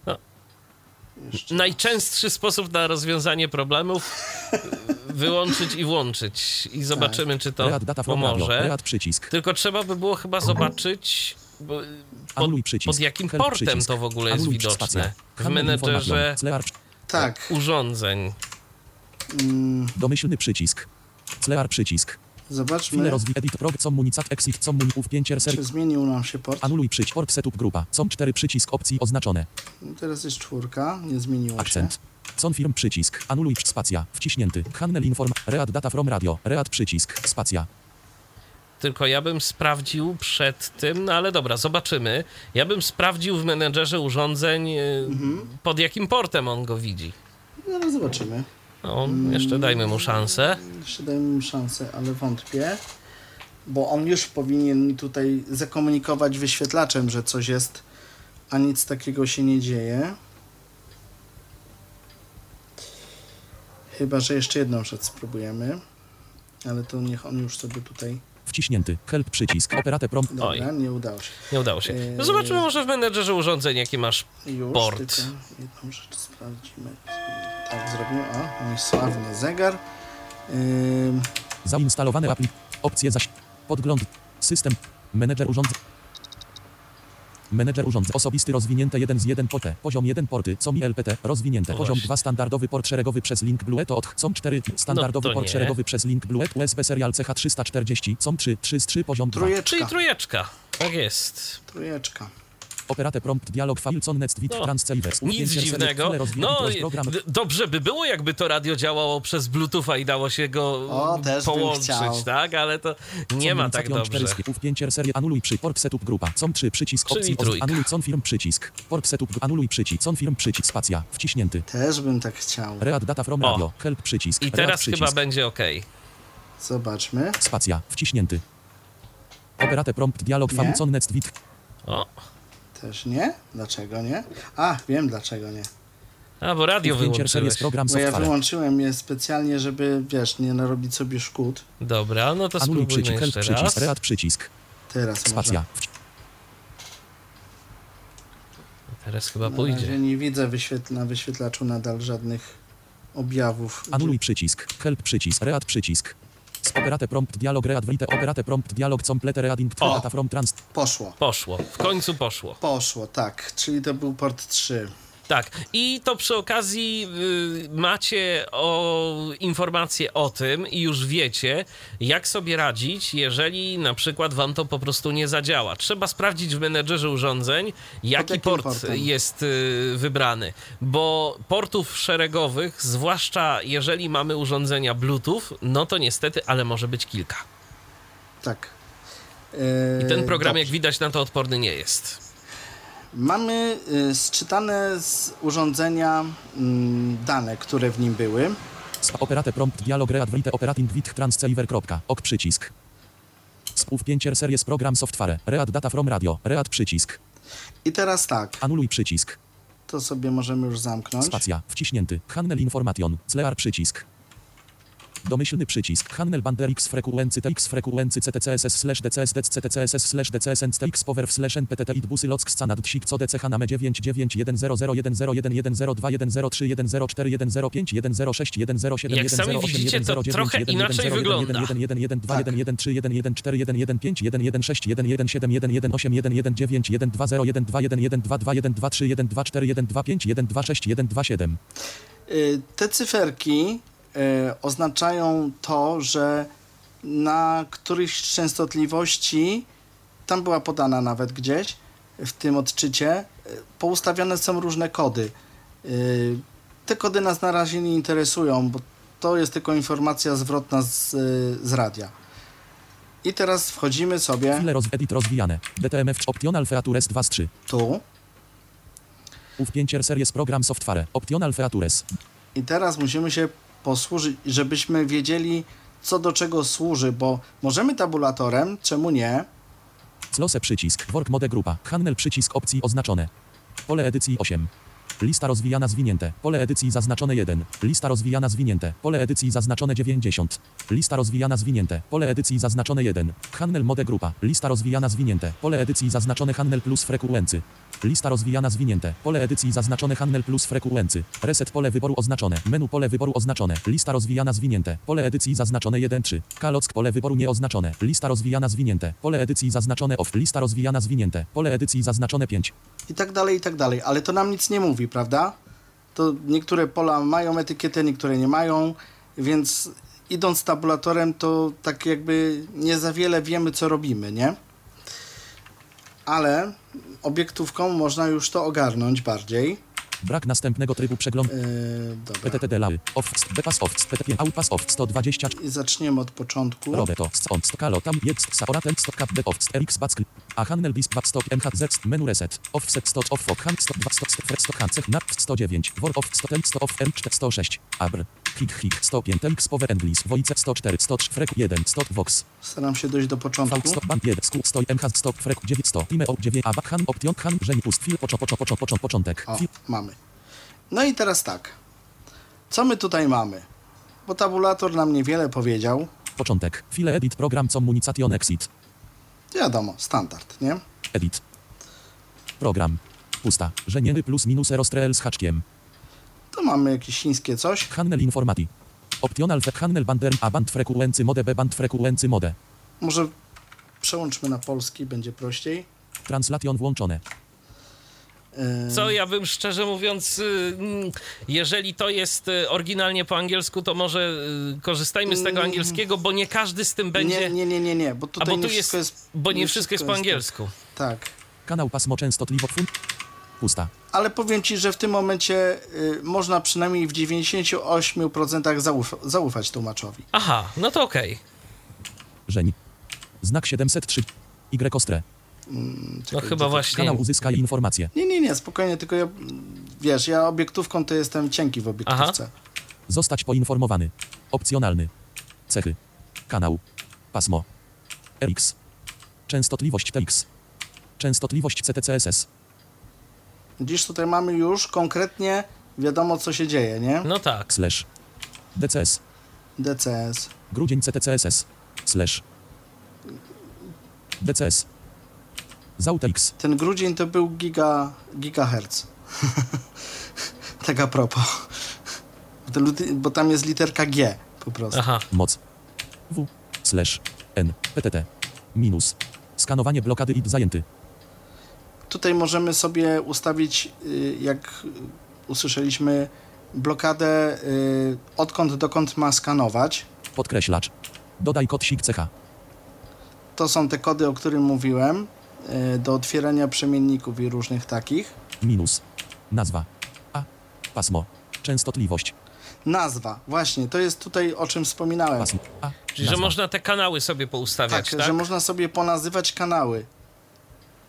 No. Jeszcze najczęstszy sposób na rozwiązanie problemów wyłączyć i włączyć. I zobaczymy, czy to Read data from radio. pomoże. Read przycisk. Tylko trzeba by było chyba zobaczyć, bo- pod, pod jakim Help portem przycisk. to w ogóle jest widoczne. W menedżerze Tak. urządzeń. Mm, Domyślny przycisk. Slear przycisk. Zobaczmy, rozwij edit prog comunicat exit comuników 5 czy series. zmienił nam się port. Anuluj przycisk. Port setup grupa. Com 4 przycisk opcji oznaczone. No Teraz jest czwórka, nie zmieniło Akcent. się. Confirm przycisk. Anuluj spacja. Wciśnięty. Handel inform. Read data from radio. Read przycisk. Spacja. Tylko ja bym sprawdził przed tym, no ale dobra, zobaczymy. Ja bym sprawdził w menedżerze urządzeń, y, Mhm. pod jakim portem on go widzi. No ale zobaczymy. No, jeszcze dajmy mu szansę. Jeszcze dajmy mu szansę, ale wątpię. Bo on już powinien tutaj zakomunikować wyświetlaczem, że coś jest, a nic takiego się nie dzieje. Chyba, że jeszcze jedną rzecz spróbujemy. Ale to niech on już sobie tutaj... Wciśnięty. Help przycisk. Operate prompt. Dobra, Oj. nie udało się. Nie udało się. No Eee. zobaczmy może w menedżerze urządzeń, jakie masz. Już, Port. tylko jedną rzecz sprawdzimy. Tak zrobimy. O, mój sławny zegar. Ym, Zainstalowane aplik. Opcje zaś. Podgląd. System. Menedżer urządzeń. Menedżer urządzeń. Osobisty rozwinięte 1 z 1 PT. Poziom 1 porty. COMI LPT. Rozwinięte. No Poziom właśnie. 2 standardowy port szeregowy przez link Bluetooth od COM 4. Standardowy No to port nie. szeregowy przez link Bluetooth USB serial CH340. COM 3. 3 z 3 poziom 2. trójeczka. Czyli trójeczka. Tak jest. Trójeczka. Operate prompt dialog Filson next with No, transceiver. Nic dziwnego. No, program. d- dobrze by było, jakby to radio działało przez Bluetootha i dało się go O, połączyć, tak? Ale to nie ma tak dobrze. 5 serii anuluj przy port setup grupa. Com 3 przycisk Czyli opcji anuluj confirm przycisk. Port setup anuluj przycisk. Confirm przycisk spacja. Wciśnięty. Też bym tak chciał. Read data from O. radio. Help przycisk. I teraz przycisk. chyba będzie ok. Zobaczmy. Spacja. Wciśnięty. Operate prompt dialog Nie. Famicon next with. O, Też nie? Dlaczego nie? A, wiem dlaczego nie. a bo radio Ów 5 serii wyłączyłeś. program Bo ja wyłączyłem je specjalnie, żeby, wiesz, nie narobić sobie szkód. Dobra, no to Anuluj spróbujmy przycisk. Help jeszcze przycisk. raz. Read przycisk. Teraz Spacja. może. Teraz chyba Na pójdzie. razie nie widzę wyświetl na wyświetlaczu nadal żadnych objawów. Anuluj przycisk. Help przycisk. Read przycisk. Operate prompt dialog read write. Operate prompt dialog complete reading data from trans. Poszło. Poszło, w końcu poszło. Poszło, tak. Czyli to był port 3. Tak, i to przy okazji y, macie o, informacje o tym i już wiecie, jak sobie radzić, jeżeli na przykład wam to po prostu nie zadziała. Trzeba sprawdzić w menedżerze urządzeń, jaki port portem? jest y, wybrany, bo portów szeregowych, zwłaszcza jeżeli mamy urządzenia Bluetooth, no to niestety, ale może być kilka. Tak. I ten Eee, program, dobrze. jak widać, na to odporny nie jest. Mamy y, sczytane z urządzenia mm, dane, które w nim były. Operate prompt dialog read write operating with transceiver. Ok przycisk. 5 series program software. Read data from radio. Read przycisk. I teraz tak, Anuluj przycisk. to sobie możemy już zamknąć. Spacja. Wciśnięty. Handel information. Slear przycisk. Domyślny przycisk. Handel bander x frekuency tx frekuency ctcss slash dcs ctcss slash dcsn tx power slash nptt it busy lock scanad dsik co dch na 991001001031041041051051061061007 Jak sami widzicie, to trochę inaczej wygląda. Y, Te cyferki y, oznaczają to, że na którychś z częstotliwości, tam była podana nawet gdzieś w tym odczycie, y, poustawiane są różne kody. Y, Te kody nas na razie nie interesują, bo to jest tylko informacja zwrotna z, z radia. I teraz wchodzimy sobie File roz edit rozwijane. DTMF Optional Features 2 z 3. tu Ów 5 series program software. Optional Features. i teraz musimy się posłużyć, żebyśmy wiedzieli, co do czego służy, bo możemy tabulatorem, czemu nie? Close przycisk. Work mode grupa. Handel przycisk opcji oznaczone. Pole edycji 8. Lista rozwijana zwinięte. Pole edycji zaznaczone 1. Lista rozwijana zwinięte. Pole edycji zaznaczone 90. Lista rozwijana zwinięte. Pole edycji zaznaczone 1. Handel mode grupa. Lista rozwijana zwinięte. Pole edycji zaznaczone handel plus frekuency. Lista rozwijana zwinięte. Pole edycji zaznaczone handel plus frekuency. Reset pole wyboru oznaczone. Menu pole wyboru oznaczone. Lista rozwijana zwinięte. Pole edycji zaznaczone 1-3. Kalock pole wyboru nieoznaczone. Lista rozwijana zwinięte. Pole edycji zaznaczone off. Lista rozwijana zwinięte. Pole edycji zaznaczone 5. I tak dalej, i tak dalej. Ale to nam nic nie mówi, prawda? To niektóre pola mają etykietę, niektóre nie mają, więc idąc tabulatorem, to tak jakby nie za wiele wiemy, co robimy, nie? Ale obiektówką można już to ogarnąć bardziej. Brak następnego trybu przeglądu. Yy, dobra. PTT lały. Off. Bypass off. PTP outpass off. 120. I zaczniemy od początku. Robeto, on, stokalo, tam, jest, saoratem, stokap, de, off, rx, back, a handel, back, stop, mhz, menu reset, offset, stop, off, hand, stop, 2, stop, stop, stop, hand, cech, nap, 109, wor, off, stop, stop, off, m4, 106, abr, hik, hik, 105, telx, power, englis, wojce, 104, 103, frek, 1, stop, vox, Staram się dojść do początku. stop, band, 1, skół, stoi, mh, stop, frek, 9, 100, ime, op, 9, a, back, hand, option, hand, brzeń, pust, fil, poczo, poczo, poczo, poczo, początek, O, fil, mamy. No i teraz tak. Co my tutaj mamy? Bo tabulator nam niewiele powiedział. początek, file, edit, program, communication, exit, Wiadomo, standard, nie? edit, program, pusta, żenieny plus minus erostrel z haczkiem, To mamy jakieś chińskie coś. Handel informati. Optional handel bander a band frekuency mode b band frekuency mode. Może przełączmy na polski, będzie prościej. Translation włączone. Co ja bym szczerze mówiąc, y, mm, jeżeli to jest y, oryginalnie po angielsku, to może y, korzystajmy z tego angielskiego, bo nie każdy z tym będzie. Nie, nie, nie, nie, nie, bo A tutaj bo nie tu wszystko jest, jest... bo nie wszystko jest po angielsku. Tak. tak. Kanał pasmo częstotliwość fun. Pusta. Ale powiem Ci, że w tym momencie y, można przynajmniej w 98% zauf zaufać tłumaczowi. Aha, no to okej. Żeń. Znak 703. Y ostre. No Czekaj, chyba to- właśnie. Kanał uzyskaj informacje. Nie, nie, nie, spokojnie, tylko ja, wiesz, ja obiektówką to jestem cienki w obiektówce. Zostać poinformowany. Opcjonalny. Cechy. Kanał. Pasmo. RX. Częstotliwość TX. Częstotliwość CTCSS. Widzisz, tutaj mamy już konkretnie wiadomo, co się dzieje, nie? No tak. Slash. DCS. DCS. Grudzień CTCSS. Slash. DCS. ZAUTX. Ten grudzień to był giga, gigahertz. tak a propos. Bo, luty- bo tam jest literka G po prostu. Aha. Moc. W. Slash. N. PTT. Minus. Skanowanie blokady IP zajęty. Tutaj możemy sobie ustawić, y, jak usłyszeliśmy, blokadę y, odkąd dokąd ma skanować. Podkreślacz. Dodaj kod SIG. To są te kody, o których mówiłem, y, do otwierania przemienników i różnych takich. Minus. Nazwa. A. Pasmo. Częstotliwość. Nazwa, właśnie, to jest tutaj o czym wspominałem. Pasmo. A. Czyli, że można te kanały sobie poustawiać, Tak, tak? że można sobie ponazywać kanały.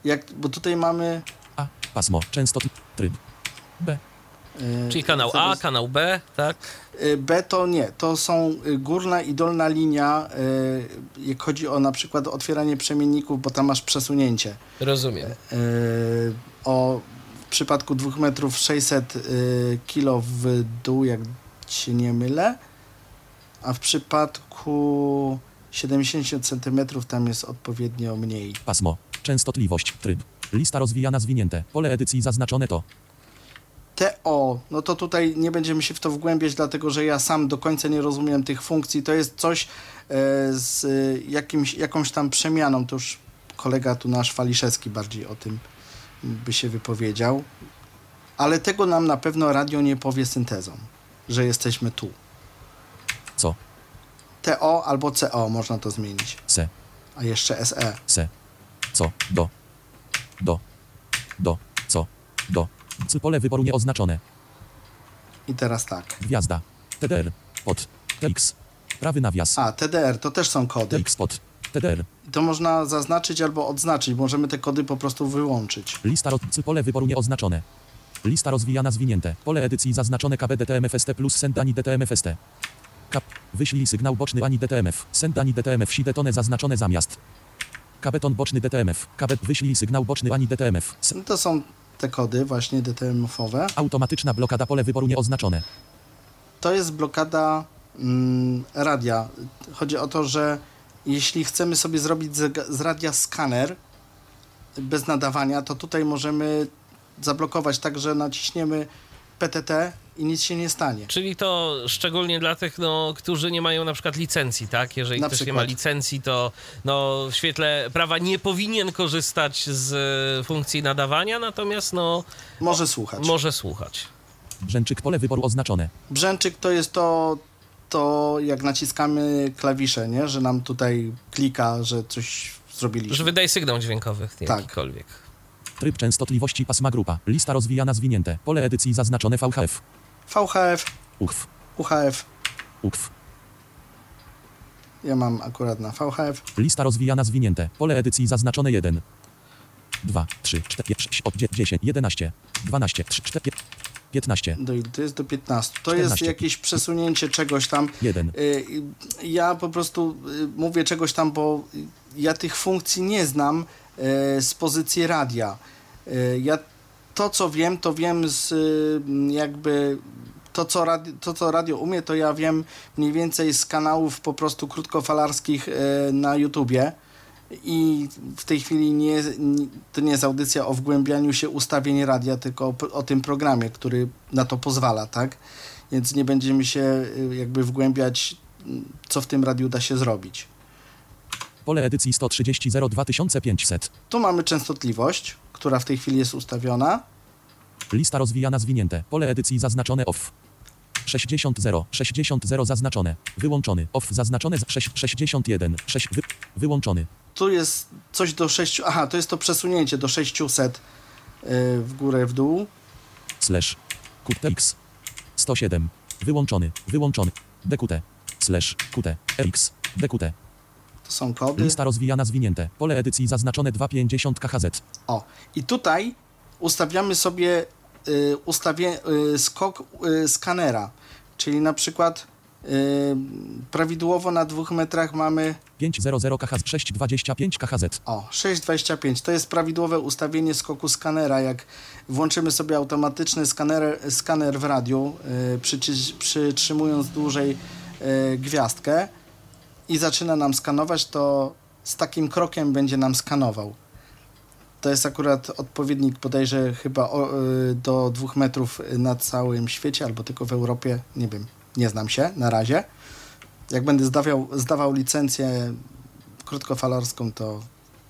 Jak, bo tutaj mamy. A. Pasmo. Częstotliwość. Tryb. B. y, Czyli kanał A, kanał B, tak? Y, B to nie, to są y, górna i dolna linia, y, jak chodzi o na przykład otwieranie przemienników, bo tam masz przesunięcie. Rozumiem. Y, O w przypadku 2 metrów 600 y, kilo w dół, jak się nie mylę, a w przypadku 70 centymetrów tam jest odpowiednio mniej. Pasmo. Częstotliwość. Tryb. Lista rozwijana zwinięte. Pole edycji zaznaczone to. TO, no to tutaj nie będziemy się w to wgłębiać, dlatego że ja sam do końca nie rozumiem tych funkcji. To jest coś e, z e, jakimś, jakąś tam przemianą. To już kolega tu nasz Waliszewski bardziej o tym by się wypowiedział. Ale tego nam na pewno radio nie powie syntezą, że jesteśmy tu. Co? TO albo CO można to zmienić, Se. a jeszcze. SE. Se. Co. Do. Do. Do. Co. Do. C pole wyboru nieoznaczone. I teraz tak. Gwiazda. TDR. Pod. TX. Prawy nawias. A, TDR, to też są kody. TX spot. TDR. To można zaznaczyć albo odznaczyć. Możemy te kody po prostu wyłączyć. Lista roz... Pole wyboru nieoznaczone. Lista rozwijana zwinięte. Pole edycji zaznaczone KB DTMFST plus send ani DTMFST. Kap. Wyślij sygnał boczny ani DTMF. Send ani DTMF si detone zaznaczone zamiast. KB ton boczny DTMF. KB wyślij sygnał boczny ani DTMF. No To są te kody właśnie DTMF-owe. automatyczna blokada pole wyboru nieoznaczone. To jest blokada mm, radia. Chodzi o to, że jeśli chcemy sobie zrobić z, z radia skaner bez nadawania, to tutaj możemy zablokować tak, że naciśniemy PTT i nic się nie stanie. Czyli to szczególnie dla tych, no, którzy nie mają na przykład licencji, tak? Jeżeli Na ktoś nie przykład. ma licencji, to no, w świetle prawa nie powinien korzystać z e, funkcji nadawania, natomiast no, Może słuchać. może słuchać. Brzęczyk pole wyboru oznaczone. Brzęczyk to jest to, to jak naciskamy klawisze, nie? że nam tutaj klika, że coś zrobiliśmy. Że wydaje sygnał dźwiękowy, Tak. jakikolwiek. Tryb częstotliwości pasma grupa. Lista rozwijana zwinięte. Pole edycji zaznaczone VHF. VHF, UHF. UHF, UKW. ja mam akurat na VHF. Lista rozwijana zwinięte. Pole edycji zaznaczone 1. 2, 3, 4, 5, 6, 8, 10, 11, 12, 3, 4, 15, Do ile to jest? Do 15. To jest 14. jakieś przesunięcie czegoś tam. 1. Y, Ja po prostu y, mówię czegoś tam, bo ja tych funkcji nie znam y, z pozycji radia. Ja to, co wiem, to wiem z y, jakby to co, radio, to, co radio umie, to ja wiem mniej więcej z kanałów po prostu krótkofalarskich y, na YouTubie. I w tej chwili nie, to nie jest audycja o wgłębianiu się ustawień radia, tylko o, o tym programie, który na to pozwala, tak? Więc nie będziemy się y, jakby wgłębiać, co w tym radiu da się zrobić. Pole edycji 130 2500. Tu mamy częstotliwość, która w tej chwili jest ustawiona. Lista rozwijana zwinięte. Pole edycji zaznaczone off. 60 0, 60 0 zaznaczone. Wyłączony. Off zaznaczone z 6, 61. 6 wy, wyłączony. Tu jest coś do 6. Aha, to jest to przesunięcie do 600 y, w górę, w dół. Slash. QTX. 107. Wyłączony. Wyłączony. DQT. Slash. QT. RX. DQT. To są kody. Lista rozwijana zwinięte. Pole edycji zaznaczone 250 KHZ. O, i tutaj ustawiamy sobie y, ustawie, y, skok y, skanera, czyli na przykład y, prawidłowo na dwóch metrach mamy 500 KHZ. 625 KHZ. o 6,25. To jest prawidłowe ustawienie skoku skanera. Jak włączymy sobie automatyczny skaner, skaner w radiu, y, przyci- przytrzymując dłużej y, gwiazdkę i zaczyna nam skanować, to z takim krokiem będzie nam skanował. To jest akurat odpowiednik bodajże chyba o, y, do dwóch metrów na całym świecie, albo tylko w Europie. Nie wiem, nie znam się na razie. Jak będę zdawiał, zdawał licencję krótkofalarską, to,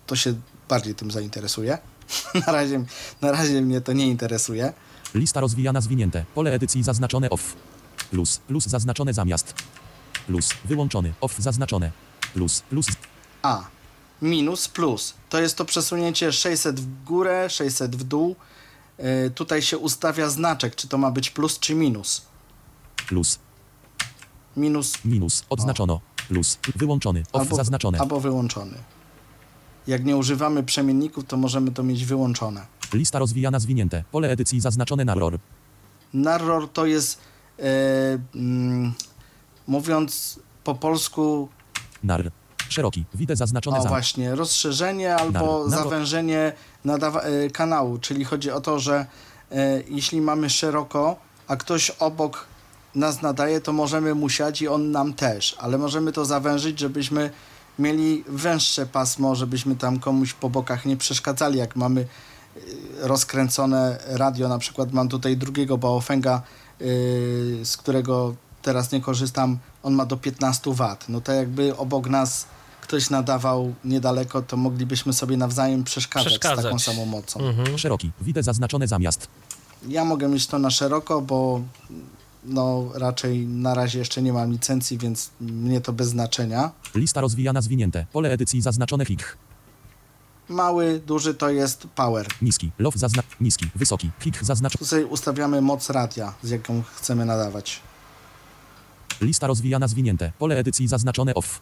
to się bardziej tym zainteresuję. na, razie, na razie mnie to nie interesuje. Lista rozwijana zwinięte. Pole edycji zaznaczone off. Plus. Plus zaznaczone zamiast. Plus. Wyłączony. Off zaznaczone. Plus. Plus. A. Minus, plus. To jest to przesunięcie 600 w górę, 600 w dół. Y, tutaj się ustawia znaczek, czy to ma być plus, czy minus. Plus. Minus Minus. Odznaczono. Plus. Wyłączony. Off zaznaczone. albo wyłączony. Jak nie używamy przemienników, to możemy to mieć wyłączone. Lista rozwijana zwinięte. Pole edycji zaznaczone na ROR. Narror to jest, e, mm, mówiąc po polsku, NAR. Szeroki. Widzę zaznaczone o za. właśnie, rozszerzenie albo narro- zawężenie nadawa- e, kanału, czyli chodzi o to, że e, jeśli mamy szeroko, a ktoś obok nas nadaje, to możemy mu siać i on nam też, ale możemy to zawężyć, żebyśmy mieli węższe pasmo, żebyśmy tam komuś po bokach nie przeszkadzali, jak mamy y, rozkręcone radio, na przykład mam tutaj drugiego Baofenga, y, z którego teraz nie korzystam, on ma do 15 W. No to jakby obok nas ktoś nadawał niedaleko, to moglibyśmy sobie nawzajem przeszkadzać, z Przeszkadzać. taką samą mocą. Mhm. Szeroki. Widzę zaznaczone zamiast. Ja mogę mieć to na szeroko, bo no raczej na razie jeszcze nie mam licencji, więc mnie to bez znaczenia. Lista rozwijana zwinięte. Pole edycji zaznaczone HIK. Mały, duży to jest power. Niski. Low zazna... Niski. Wysoki. HIK zaznaczony. Tu sobie ustawiamy moc radia, z jaką chcemy nadawać. Lista rozwijana zwinięte. Pole edycji zaznaczone off.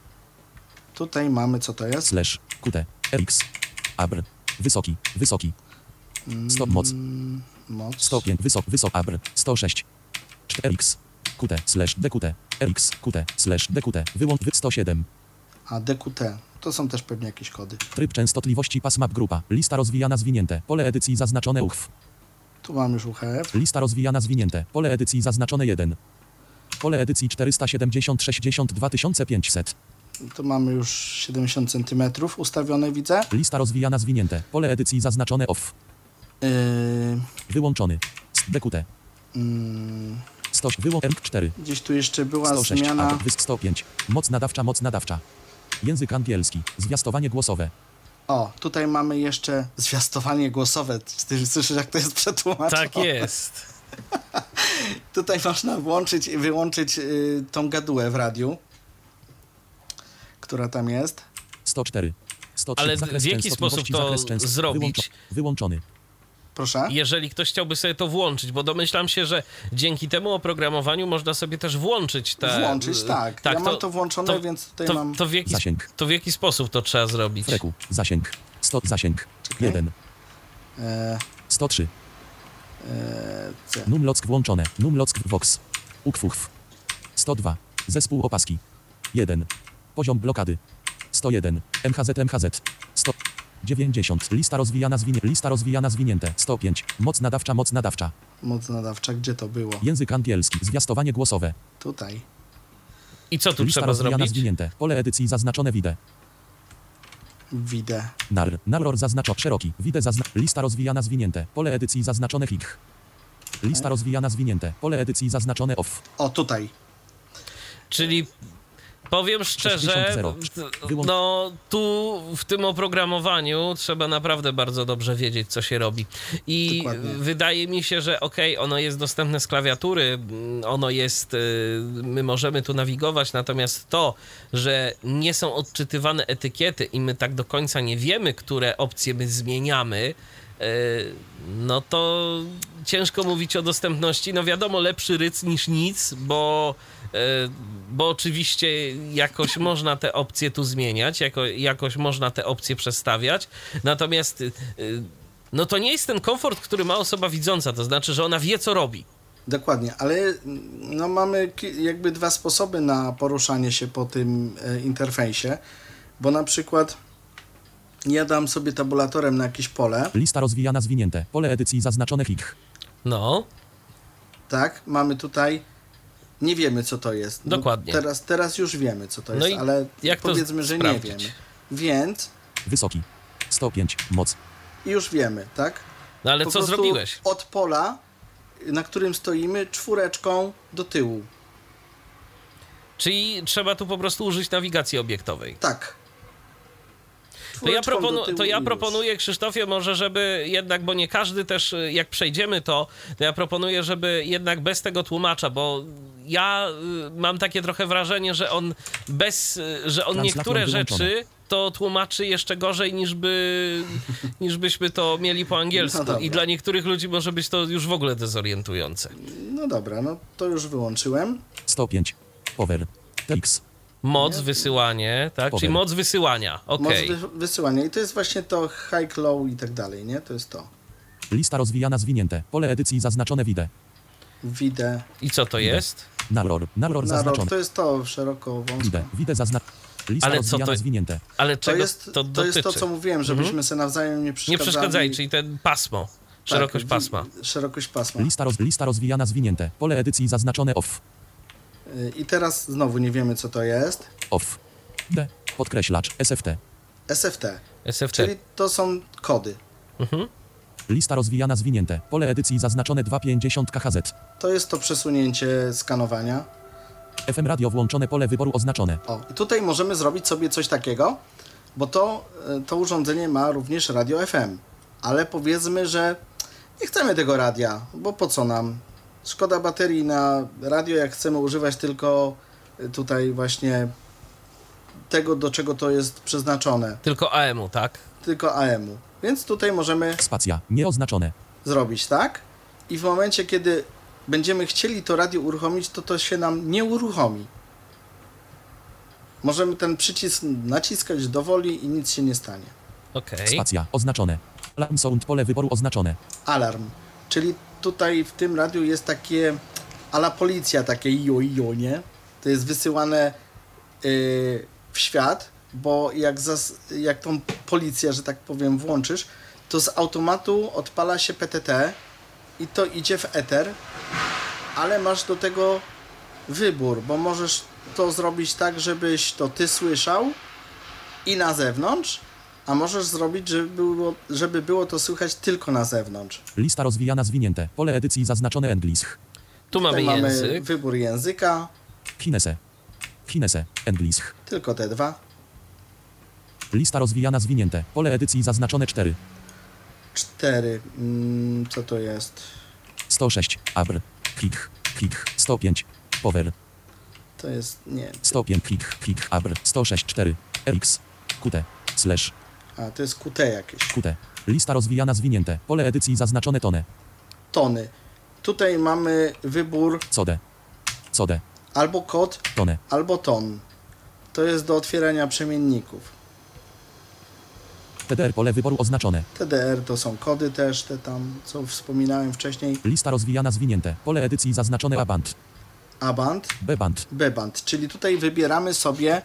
Tutaj mamy, co to jest? Slash. QT. RX. Abr. Wysoki. Wysoki. Stop moc. Moc. 105. Wysok. Wysok. Abr. 106. 4X. QT. Slash. DQT. RX. QT. Slash. DQT. Wyłącz. Wy 107. A DQT. To są też pewnie jakieś kody. Tryb częstotliwości pasmap grupa. Lista rozwijana zwinięte. Pole edycji zaznaczone UF. Tu mam już UHF. Lista rozwijana zwinięte. Pole edycji zaznaczone 1. Pole edycji 470 62 500. Tu mamy już 70 cm ustawione, widzę. Lista rozwijana zwinięte. Pole edycji zaznaczone off. Yy, Wyłączony. DQT. mm, 100. Wyłącz R4. gdzieś tu jeszcze była 106. zmiana. Wysk 105. Moc nadawcza. Moc nadawcza. Język angielski. Zwiastowanie głosowe. O, tutaj mamy jeszcze zwiastowanie głosowe. Ty słyszysz, jak to jest przetłumaczone? Tak jest. Tutaj można włączyć i wyłączyć y, tą gadułę w radiu, która tam jest. 104. 103. Ale zakres w jaki sposób to zrobić? Wyłączo- wyłączony. Proszę. Jeżeli ktoś chciałby sobie to włączyć, bo domyślam się, że dzięki temu oprogramowaniu można sobie też włączyć te... Włączyć, tak. ja mam to włączone, więc tutaj to, mam... to, w jaki, Zasięg. to w jaki sposób to trzeba zrobić? Freku. Zasięg. 100. Zasięg. 1. E, 103. e, C. Numlock włączone. Numlock Vox. Ukfuchw. 102. Zespół opaski. 1. Poziom blokady. 101. MHZ MHZ. 100. 90. Lista rozwijana zwinie. Lista rozwijana zwinięte. 105. Moc nadawcza. Moc nadawcza. Moc nadawcza, gdzie to było? Język angielski. Zwiastowanie głosowe. Tutaj. I co tu Lista trzeba rozwijana zrobić? zwinięte. Pole edycji zaznaczone wide. Widzę. Nar. Narror zaznaczo. Szeroki. Wide zazna. Lista rozwijana zwinięte. Pole edycji zaznaczone hich. Lista rozwijana zwinięte. Pole edycji zaznaczone off. O, tutaj. Czyli powiem szczerze, 60. Wyłącz- no tu w tym oprogramowaniu trzeba naprawdę bardzo dobrze wiedzieć, co się robi. I Dokładnie. wydaje mi się, że okej, ono jest dostępne z klawiatury, mm, ono jest, y, my możemy tu nawigować, natomiast to, że nie są odczytywane etykiety i my tak do końca nie wiemy, które opcje my zmieniamy, no to ciężko mówić o dostępności. No wiadomo, lepszy ryc niż nic, bo, y, bo oczywiście jakoś można te opcje tu zmieniać, jako, jakoś można te opcje przestawiać. Natomiast y, y, no to nie jest ten komfort, który ma osoba widząca, to znaczy, że ona wie, co robi. Dokładnie, ale no, mamy jakby dwa sposoby na poruszanie się po tym e, interfejsie, bo na przykład ja dam sobie tabulatorem na jakieś pole, Lista rozwijana zwinięte. Pole edycji zaznaczone hich. No, tak, mamy tutaj, nie wiemy co to jest. No, Dokładnie. Teraz, teraz już wiemy co to No jest, i ale jak to powiedzmy, że sprawdzić? nie wiemy. Więc Wysoki. 105. Moc. już wiemy, tak? no ale Po co zrobiłeś? Od pola, na którym stoimy, czwóreczką do tyłu. Czyli trzeba tu po prostu użyć nawigacji obiektowej. Tak. To ja, proponu- to ja proponuję, Krzysztofie, może żeby jednak, bo nie każdy też, y, jak przejdziemy to, to ja proponuję, żeby jednak bez tego tłumacza, bo ja y, mam takie trochę wrażenie, że on bez, y, że on Translation niektóre rzeczy to tłumaczy jeszcze gorzej niż by, niż byśmy to mieli po angielsku. No. I dla niektórych ludzi może być to już w ogóle dezorientujące. No dobra, no to już wyłączyłem. 105. Power. TX. Moc, wysyłanie, tak? Czyli Powiem. moc wysyłania, okej. Moc wy- wysyłania. I to jest właśnie to high, low i tak dalej, nie? To jest to. Lista rozwijana zwinięte. Pole edycji zaznaczone wide. Widzę. I co to jest? Narror. Narror zaznaczony. to jest to szeroko, wąsko. Wide. Wide zazna... Lista Ale co to- zwinięte. Ale To jest to to, jest to, co mówiłem, żebyśmy sobie nawzajem nie Nie przeszkadzali. przeszkadzaj, czyli ten pasmo, szerokość Tak, pasma. Szerokość pasma. Lista, roz... Lista rozwijana zwinięte. Pole edycji zaznaczone off. I teraz znowu nie wiemy, co to jest. Off. D. Podkreślacz. SFT. SFT, SFT. czyli to są kody. Mhm. Lista rozwijana zwinięte. Pole edycji zaznaczone 250 KHZ. To jest to przesunięcie skanowania. FM radio włączone pole wyboru oznaczone. O, i tutaj możemy zrobić sobie coś takiego, bo to, y, to urządzenie ma również radio FM. Ale powiedzmy, że nie chcemy tego radia, bo po co nam? Szkoda baterii na radio, jak chcemy używać tylko y, tutaj właśnie tego, do czego to jest przeznaczone, Tylko AM-u, tak? tylko AM-u. Więc tutaj możemy Spacja. Nieoznaczone. zrobić tak. I w momencie, kiedy będziemy chcieli to radio uruchomić, to to się nam nie uruchomi. Możemy ten przycisk naciskać do woli i nic się nie stanie. Okej. Spacja. Oznaczone. Alarm sound. Pole wyboru oznaczone. Alarm. Czyli tutaj w tym radiu jest takie ala policja, takie jo, jo, nie? To jest wysyłane yy, w świat, bo jak, zas, jak tą policję, że tak powiem, włączysz, to z automatu odpala się PTT i to idzie w eter, ale masz do tego wybór, bo możesz to zrobić tak, żebyś to ty słyszał i na zewnątrz, a możesz zrobić, żeby było, żeby było to słychać tylko na zewnątrz. Lista rozwijana zwinięte. Pole edycji zaznaczone English. Tu mamy Tutaj mamy język. wybór języka, Chinese. Chinese. English. tylko te dwa. Lista rozwijana zwinięte. Pole edycji zaznaczone 4. Cztery. Mm, co to jest? 106. Abr. Klik. Klik. 105. Power. To jest. Nie. 105. Klik. Klik. Abr. 106. 4. RX. QT. Slash. A, to jest QT jakieś. QT. Lista rozwijana zwinięte. Pole edycji zaznaczone tone. Tony. Tutaj mamy wybór Code. Code. albo kod, Tone. albo ton. To jest do otwierania przemienników. TDR pole wyboru oznaczone. TDR to są kody też, te tam, co wspominałem wcześniej. Lista rozwijana zwinięte. Pole edycji zaznaczone A band. A band, B band. B band. Czyli tutaj wybieramy sobie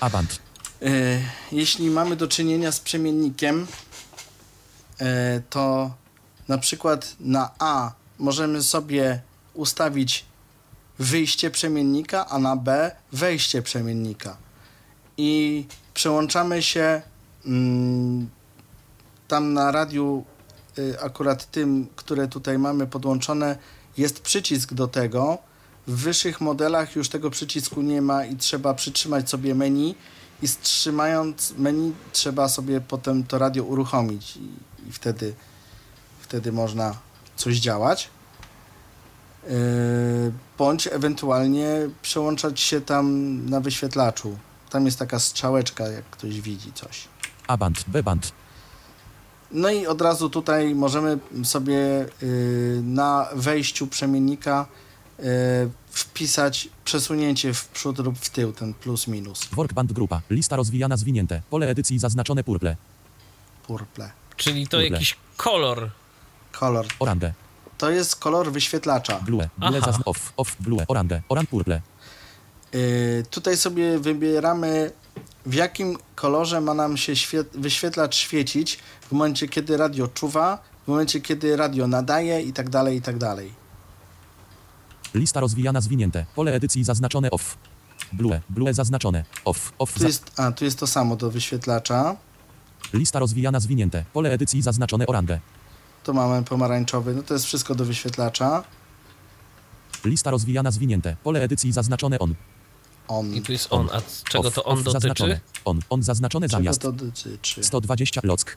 A band. E, jeśli mamy do czynienia z przemiennikiem, e, to na przykład na A możemy sobie ustawić wyjście przemiennika, a na B wejście przemiennika. I przełączamy się mm, tam na radiu, y, akurat tym, które tutaj mamy podłączone, jest przycisk do tego. W wyższych modelach już tego przycisku nie ma i trzeba przytrzymać sobie menu i trzymając menu trzeba sobie potem to radio uruchomić i, i wtedy, wtedy można coś działać. Yy, bądź ewentualnie przełączać się tam na wyświetlaczu. Tam jest taka strzałeczka, jak ktoś widzi coś. A band. B band. No i od razu tutaj możemy sobie y, na wejściu przemiennika y, wpisać przesunięcie w przód lub w tył, ten plus minus, Workband grupa. Lista rozwijana zwinięte. Pole edycji zaznaczone purple. purple, Czyli to Kurde. jakiś kolor. kolor. Orange. To jest kolor wyświetlacza. Blue. Blue Aha. zazn off. Off. Blue. Orange. Orange purple. Y, tutaj sobie wybieramy w jakim kolorze ma nam się świe- wyświetlacz świecić w momencie, kiedy radio czuwa, w momencie, kiedy radio nadaje i tak dalej, i tak dalej. Lista rozwijana zwinięte. Pole edycji zaznaczone off. Blue. Blue zaznaczone. Off. Off. Tu jest, a, tu jest to samo do wyświetlacza. Lista rozwijana zwinięte. Pole edycji zaznaczone orange. Tu mamy pomarańczowy, no to jest wszystko do wyświetlacza. Lista rozwijana zwinięte. Pole edycji zaznaczone on. On. I tu jest on. A z czego Off, to on off dotyczy? Zaznaczone. On. On zaznaczone Czego zamiast. to dotyczy? 120 lock.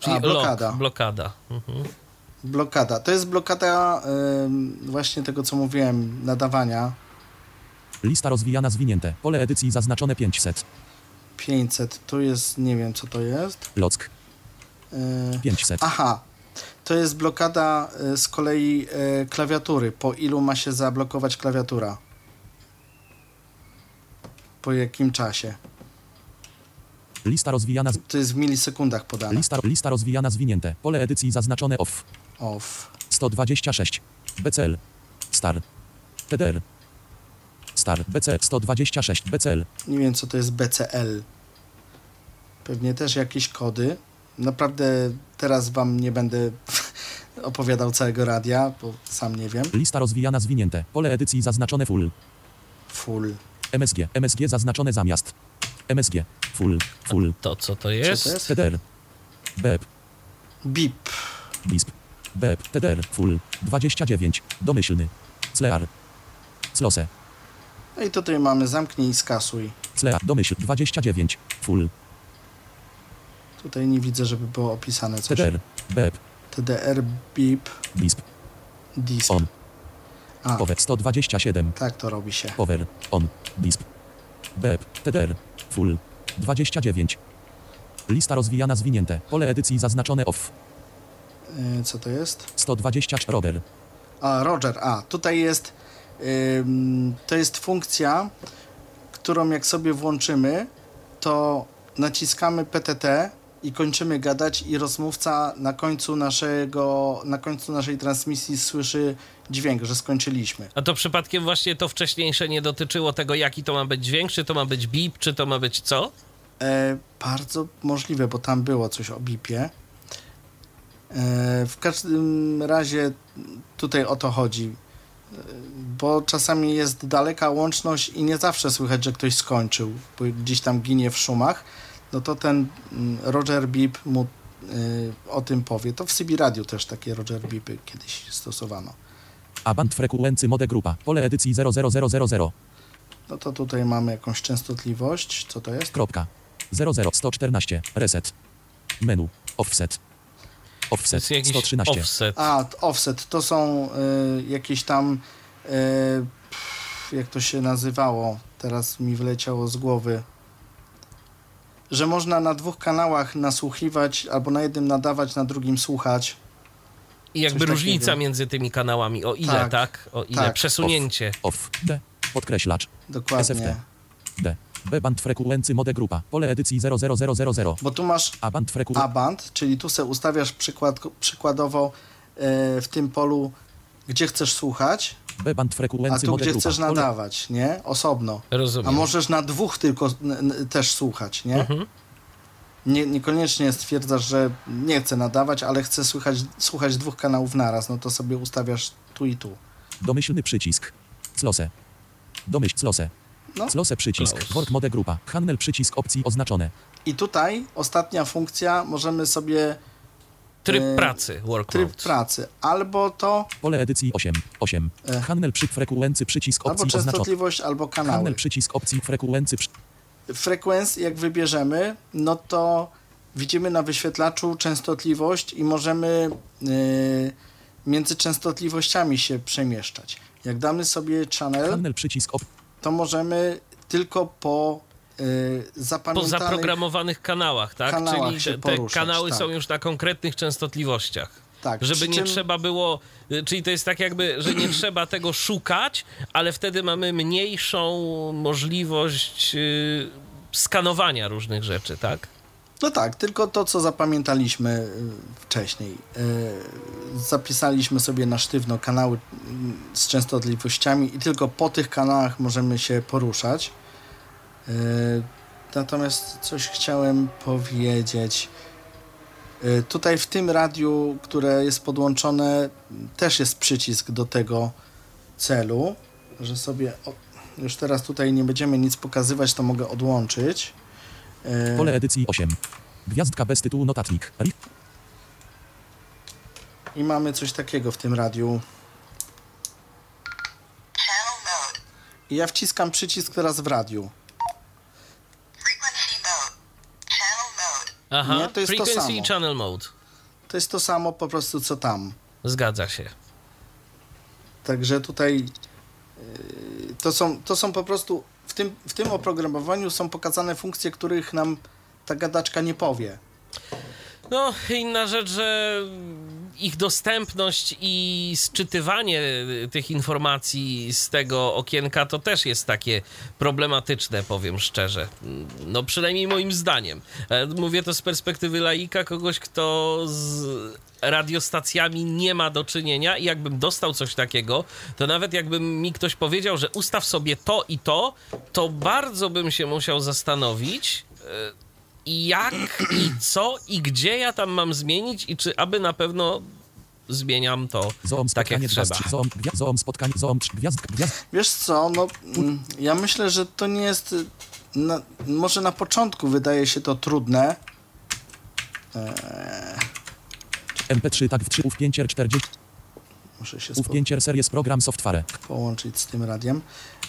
Czyli A, blokada. Lock, blokada. Mhm. Blokada. To jest blokada ym, właśnie tego, co mówiłem, nadawania. Lista rozwijana zwinięte. Pole edycji zaznaczone 500. 500. Tu jest, nie wiem co to jest. Lock. Yy, 500. aha. To jest blokada y, z kolei y, klawiatury. Po ilu ma się zablokować klawiatura? Po jakim czasie? Lista rozwijana. z- To jest w milisekundach podane. Lista, lista rozwijana zwinięte. Pole edycji zaznaczone off. Off. 126. BCL. Star. TDR. Star. BC 126. BCL. Nie wiem, co to jest BCL. Pewnie też jakieś kody. Naprawdę teraz wam nie będę opowiadał całego radia, bo sam nie wiem. Lista rozwijana zwinięte. Pole edycji zaznaczone full. Full. MSG. MSG zaznaczone zamiast. MSG. Full. Full. To co to Co jest? to jest? TDR. BEP. BIP. BISP. BEP. TDR. Full. 29. Domyślny. CLEAR. CLOSE. No i tutaj mamy zamknij i skasuj. CLEAR. Domyśl. 29. Full. Tutaj nie widzę, żeby było opisane coś. TDR. BEP. TDR, BIP, BISP. DISP. On. A, Power 127. tak to robi się. Power. On. DISP. BEP. TDR. Full. 29. Lista rozwijana zwinięte. Pole edycji zaznaczone off. Yy, co to jest? 120 rower. A, Roger, a tutaj jest, ym, to jest funkcja, którą jak sobie włączymy, to naciskamy PTT i kończymy gadać i rozmówca na końcu naszego, na końcu naszej transmisji słyszy dźwięk, że skończyliśmy. A to przypadkiem właśnie to wcześniejsze nie dotyczyło tego, jaki to ma być dźwięk, czy to ma być bip, czy to ma być co? E, bardzo możliwe, bo tam było coś o bipie. E, w każdym razie tutaj o to chodzi, e, bo czasami jest daleka łączność i nie zawsze słychać, że ktoś skończył, bo gdzieś tam ginie w szumach, no to ten mm, Roger Beep mu e, o tym powie. To w CB Radio też takie Roger Beepy kiedyś stosowano. Abant frekuency mode grupa. Pole edycji 00000. No to tutaj mamy jakąś częstotliwość. Co to jest? Kropka. 00114. Reset. Menu. Offset. To Offset. jest jakiś 113. offset. A, offset to są y, jakieś tam. Y, pff, jak to się nazywało? Teraz mi wyleciało z głowy. Że można na dwóch kanałach nasłuchiwać, albo na jednym nadawać, na drugim słuchać. I jakby coś różnica takiego. między tymi kanałami, o ile, tak? Tak, O ile? tak. Przesunięcie. Off. D. Podkreślacz. Dokładnie. SFT. D. B band frekuency mode grupa. Pole edycji 00000. Bo tu masz Abant frekuency. A-band, czyli tu se ustawiasz przykład, przykładowo y, w tym polu, gdzie chcesz słuchać, B band a frekuency tu, mode gdzie grupa. chcesz Pole- nadawać, nie? Osobno. Rozumiem. A możesz na dwóch tylko n- n- też słuchać, nie? Mhm. nie? Niekoniecznie stwierdzasz, że nie chcę nadawać, ale chcę słuchać, słuchać dwóch kanałów naraz, no to sobie ustawiasz tu i tu. Domyślny przycisk. Close. Domyśl close. No. Close przycisk. Close. Work mode grupa. Handel przycisk opcji oznaczone. I tutaj ostatnia funkcja, możemy sobie Tryb e, pracy, work tryb mode. pracy, albo to, Pole edycji 8. 8. E. Handel przy przycisk albo opcji oznaczone. częstotliwość, albo kanały. Handel przycisk opcji frekuency przy... Frekwencję jak wybierzemy, no to widzimy na wyświetlaczu częstotliwość i możemy y, między częstotliwościami się przemieszczać. Jak damy sobie channel, Handel przycisk op... to możemy tylko po y, Po zapamiętanych... zaprogramowanych kanałach, tak? kanałach Czyli te, te poruszać, kanały tak. są już na konkretnych częstotliwościach. Tak, Żeby nie czym- trzeba było, y, czyli to jest tak jakby, że nie trzeba tego szukać, ale wtedy mamy mniejszą możliwość y, skanowania różnych rzeczy, tak? No tak, tylko to, co zapamiętaliśmy y, wcześniej. Y, Zapisaliśmy sobie na sztywno kanały mm, z częstotliwościami i tylko po tych kanałach możemy się poruszać. Y, Natomiast coś chciałem powiedzieć. Y, Tutaj w tym radiu, które jest podłączone, też jest przycisk do tego celu, że sobie. Już teraz tutaj nie będziemy nic pokazywać, to mogę odłączyć. Pole edycji 8. Gwiazdka bez tytułu notatnik. I mamy coś takiego w tym radiu. I ja wciskam przycisk teraz w radiu. Frequency mode. Channel mode. Aha, Nie, to jest to frequency samo. i channel mode. To jest to samo po prostu co tam. Zgadza się. Także tutaj yy, to, są, to są po prostu tym, w tym oprogramowaniu są pokazane funkcje, których nam ta gadaczka nie powie. No, inna rzecz, że ich dostępność i sczytywanie tych informacji z tego okienka to też jest takie problematyczne, powiem szczerze. No, przynajmniej moim zdaniem. E, Mówię to z perspektywy laika, kogoś, kto z radiostacjami nie ma do czynienia i jakbym dostał coś takiego, to nawet jakbym mi ktoś powiedział, że ustaw sobie to i to, to bardzo bym się musiał zastanowić, e, jak, i co, i gdzie ja tam mam zmienić, i czy aby na pewno zmieniam to Zoom tak jak trzeba. Zoom, zoom spotkanie, zoom, gwiazd, gwiazd, Wiesz co, no mm, ja myślę, że to nie jest. Na, może na początku wydaje się to trudne. MP3 tak w 3 ów5 40 Muszę się spo- ów5 series program software. połączyć z tym radiem.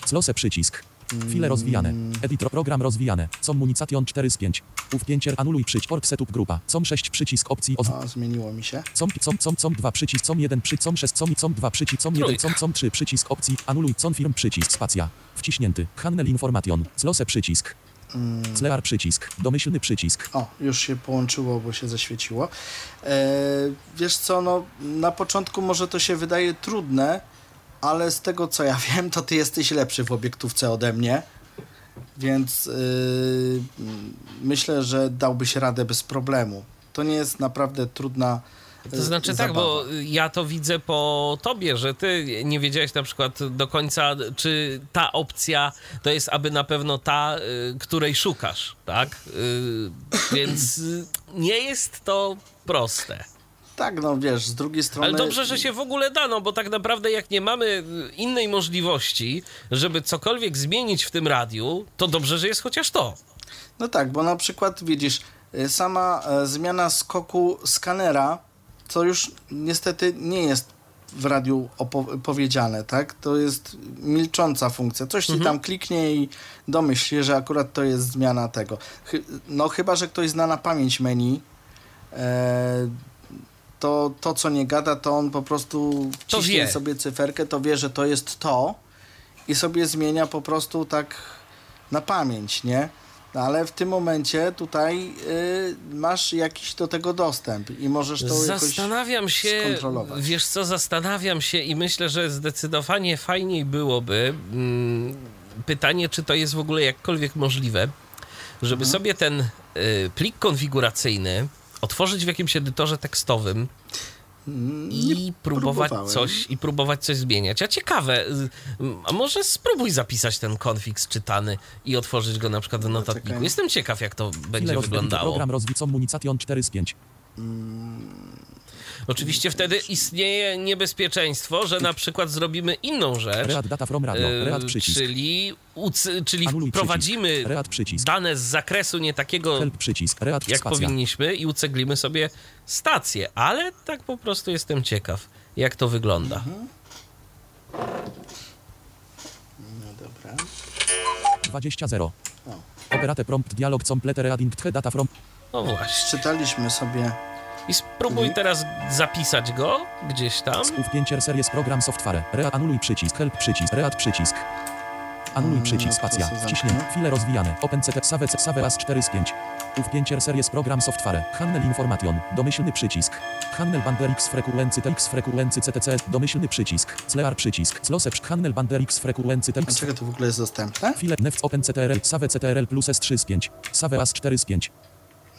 Close przycisk. File rozwijane. Editor program rozwijane. Communication 4 z 5. Ów5 anuluj przycisk org setup grupa. Com 6 przycisk opcji oz... O, zmieniło mi się. Com, com, com, com 2 przycisk, com 1 przycisk, com 6, com, com 2 przycisk, com 1, Trójka. com, com 3 przycisk opcji, anuluj, com firm przycisk, spacja. Wciśnięty. Handel information. Close przycisk. Slear przycisk. Domyślny przycisk. O, już się połączyło, bo się zaświeciło. E, wiesz co, no na początku może to się wydaje trudne, ale z tego co ja wiem, to ty jesteś lepszy w obiektówce ode mnie. Więc yy, myślę, że dałbyś radę bez problemu. To nie jest naprawdę trudna. To znaczy tak, zabawa. bo ja to widzę po tobie, że ty nie wiedziałeś na przykład do końca, czy ta opcja to jest aby na pewno ta, y, której szukasz, tak? Y, Więc nie jest to proste. Tak, no wiesz, z drugiej strony. Ale dobrze, że się w ogóle dano, bo tak naprawdę jak nie mamy innej możliwości, żeby cokolwiek zmienić w tym radiu, to dobrze, że jest chociaż to. No tak, bo na przykład widzisz, y, sama e, zmiana skoku skanera, co już niestety nie jest w radiu powiedziane, tak? To jest milcząca funkcja. Coś ci tam kliknie i domyśl się, że akurat to jest zmiana tego. No chyba, że ktoś zna na pamięć menu, e, to to, co nie gada, to on po prostu To ciśnie wie. sobie cyferkę, to wie, że to jest to i sobie zmienia po prostu tak na pamięć, nie? No, ale w tym momencie tutaj y, masz jakiś do tego dostęp i możesz to jakoś Zastanawiam się, skontrolować. wiesz co, zastanawiam się i myślę, że zdecydowanie fajniej byłoby mm, pytanie, czy to jest w ogóle jakkolwiek możliwe, żeby Mhm. sobie ten y, plik konfiguracyjny otworzyć w jakimś edytorze tekstowym Mm, i próbować coś i próbować coś zmieniać. A ciekawe, y, a może spróbuj zapisać ten konfig czytany i otworzyć go na przykład w notatniku. czekaj. Jestem ciekaw, jak to będzie wyglądało. Program rozwicą Munication 4 z 5. Oczywiście wtedy istnieje niebezpieczeństwo, że na przykład zrobimy inną rzecz, Read data from radio. e, Read przycisk. czyli, uc- czyli Anuluj wprowadzimy przycisk. Dane z zakresu nie takiego, Help przycisk. Read jak spacja. powinniśmy i uceglimy sobie stację, ale tak po prostu jestem ciekaw, jak to wygląda. Mhm. No dobra. 20 0. O. Operate prompt dialog complete reading data from No właśnie. Czytaliśmy sobie I spróbuj teraz zapisać go gdzieś tam. Wpięcie series program software. Read anuluj przycisk. Help przycisk. Read przycisk. Anuluj Mm, przycisk. to Spacja. zamknę. Chwile rozwijane. OpenCT. Save. Save as 4 z 5. Wpięcie series program software. Handel information. Domyślny przycisk. Handel bander X frekuency TX frekuency CTC. Domyślny przycisk. Slear przycisk. Slose. Handel bander X frekuency TX Dlaczego to w ogóle jest dostępne? Chwilę neft OpenCTRL. Save CTRL plus S3 z 5. Save as 4 z 5.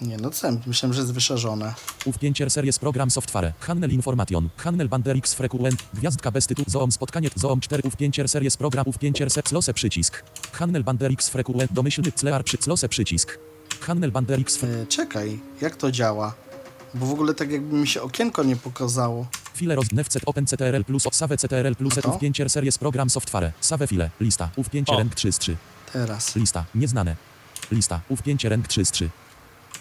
Nie, no co, myślałem, że jest wyszerzone. Wpięcie series program software. Handel information. Handel bander X frequent. Gwiazdka bez tytułu. Zoom spotkanie. Zoom 4. Wpięcie series program. Wpięcie se Slose przycisk. Handel bander X frequent. Domyślny Slear przy Slose przycisk. Handel bander X E, czekaj, jak to działa? Bo w ogóle tak jakby mi się okienko nie pokazało. File roz nefcet OpenCTRL plus Save CTRL plus A to? Wpięcie series program software. Save file. Lista. Wpięcie O. rank 3 z 3. Teraz. Lista. Nieznane. Lista. Wpięcie rank 3 z 3.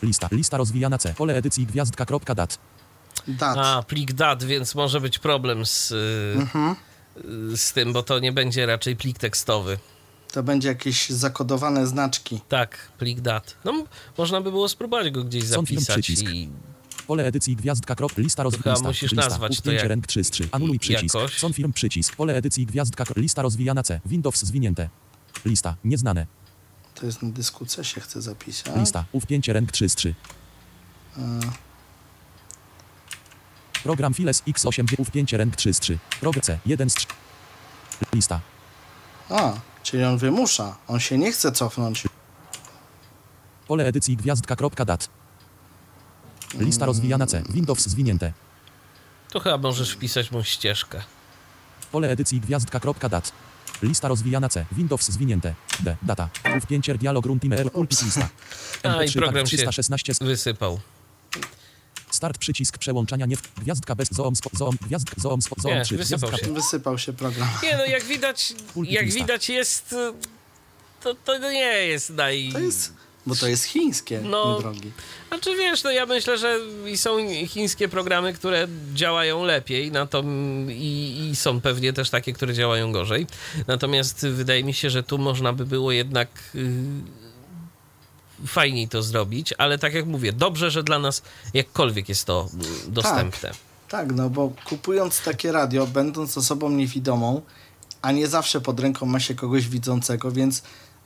Lista. Lista rozwijana C. Pole edycji gwiazdka kropka dat. A, plik dat, więc może być problem z, Mhm. z tym, bo to nie będzie raczej plik tekstowy. To będzie jakieś zakodowane znaczki. Tak, plik dat. No, można by było spróbować go gdzieś zapisać i Pole edycji gwiazdka krop. Lista roz... Chyba lista. musisz lista. nazwać to jak- rank 3 z 3. Anuluj przycisk. jakoś. Są film przycisk. Pole edycji gwiazdka krop. Lista rozwijana C. Windows zwinięte. Lista. Nieznane. To jest na dysku C się chce zapisać. Lista. Wpięcie rank 3 z 3. Program Files X8 wpięcie rank 3 z 3. Program C 1 z 3. Lista. A, czyli on wymusza. On się nie chce cofnąć. Pole edycji gwiazdka kropka dat. Lista rozwijana C. Windows zwinięte. to chyba możesz wpisać mu ścieżkę. Pole edycji gwiazdka kropka dat. Lista rozwijana C. Windows zwinięte. D. Data. Wpięcie dialog room timer pulpit lista. A, i MP3 program tak się 316 wysypał. Start przycisk przełączania nie w gwiazdka bez zoom spo, zoom gwiazdka zoom spo, zoom Nie, 3 wysypał gwiazdka się. Wysypał się program. Nie no, jak widać, Pulpit jak lista. widać jest, y, to, to nie jest naj... To jest, bo to jest chińskie, No. drogi. Znaczy wiesz, no ja myślę, że i są chińskie programy, które działają lepiej na to i, i są pewnie też takie, które działają gorzej. Natomiast wydaje mi się, że tu można by było jednak y, fajniej to zrobić, ale tak jak mówię, dobrze, że dla nas jakkolwiek jest to dostępne. Tak, no bo kupując takie radio, będąc osobą niewidomą, a nie zawsze pod ręką ma się kogoś widzącego, więc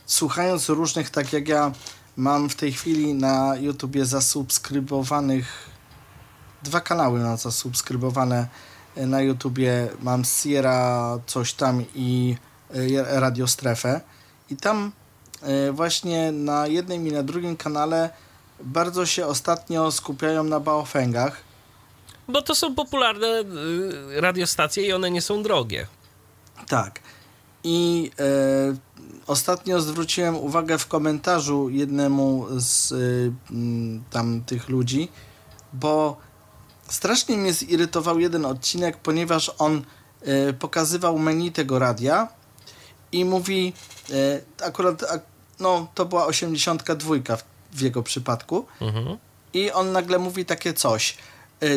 słuchając różnych, tak jak ja mam w tej chwili na YouTubie zasubskrybowanych dwa kanały mam zasubskrybowane na YouTubie. Mam Sierra coś tam i e, Radio Strefę. I tam e, właśnie na jednym i na drugim kanale bardzo się ostatnio skupiają na baofengach. Bo to są popularne y, radiostacje i one nie są drogie. Tak. I e, ostatnio zwróciłem uwagę w komentarzu jednemu z y, tam tych ludzi, bo strasznie mnie zirytował jeden odcinek, ponieważ on e, pokazywał menu tego radia i mówi, e, akurat ak, no, to była 82 w, w jego przypadku, Mhm. i on nagle mówi takie coś.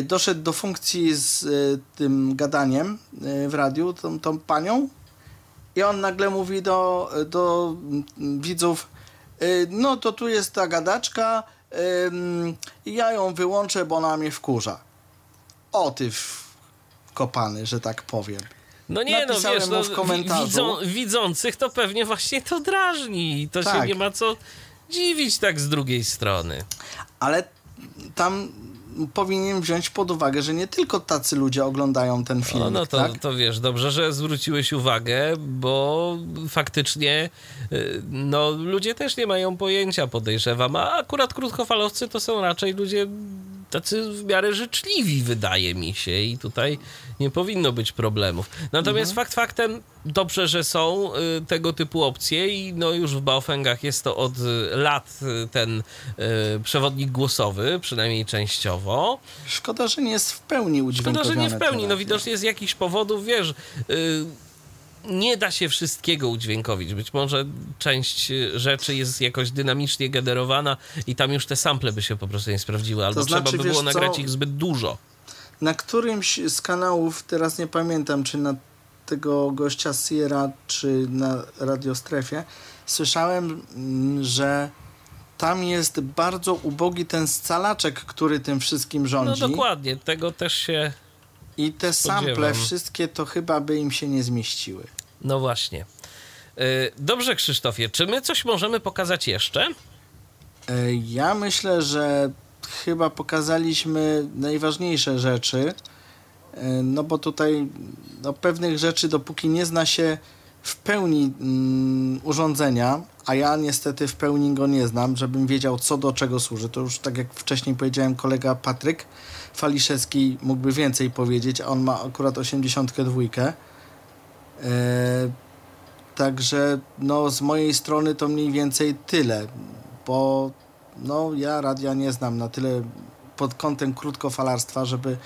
Doszedł do funkcji z tym gadaniem w radiu, tą, tą panią, i on nagle mówi do, do widzów: e, No to tu jest ta gadaczka, em, ja ją wyłączę, bo ona mnie wkurza. O ty kopany, że tak powiem. No nie, no Napisałem wiesz, no, w komentarzu. widzą, widzących to pewnie właśnie to drażni. i To się Tak. nie ma co dziwić tak z drugiej strony. Ale tam powinien wziąć pod uwagę, że nie tylko tacy ludzie oglądają ten film. No, no to, tak? to wiesz, dobrze, że zwróciłeś uwagę, bo faktycznie y, no, ludzie też nie mają pojęcia, podejrzewam, a akurat krótkofalowcy to są raczej ludzie tacy w miarę życzliwi, wydaje mi się, i tutaj nie powinno być problemów. Natomiast Mhm. fakt faktem, dobrze, że są y, tego typu opcje i no już w Baofengach jest to od y, lat y, ten przewodnik głosowy, przynajmniej częściowo. Szkoda, że nie jest w pełni Szkoda, udźwiękowione. że nie w pełni. No widocznie z jakichś powodów, wiesz, nie da się wszystkiego udźwiękowić. Być może część rzeczy jest jakoś dynamicznie generowana i tam już te sample by się po prostu nie sprawdziły, albo znaczy, trzeba by było co? nagrać ich zbyt dużo. Na którymś z kanałów, teraz nie pamiętam, czy na tego gościa Sierra, czy na Radiostrefie, słyszałem, mm, że tam jest bardzo ubogi ten scalaczek, który tym wszystkim No rządzi. dokładnie, tego też się... I te sample spodziewam. wszystkie to chyba by im się nie zmieściły. No właśnie. Y, Dobrze, Krzysztofie, czy my coś możemy pokazać jeszcze? E, Ja myślę, że chyba pokazaliśmy najważniejsze rzeczy, e, no bo tutaj no, pewnych rzeczy, dopóki nie zna się w pełni mm, urządzenia, a ja niestety w pełni go nie znam, żebym wiedział, co do czego służy. To już tak jak wcześniej powiedziałem, kolega Patryk Faliszewski mógłby więcej powiedzieć, a on ma akurat 82. E, Także no, z mojej strony to mniej więcej tyle, bo no, ja radia nie znam na tyle pod kątem krótkofalarstwa, żeby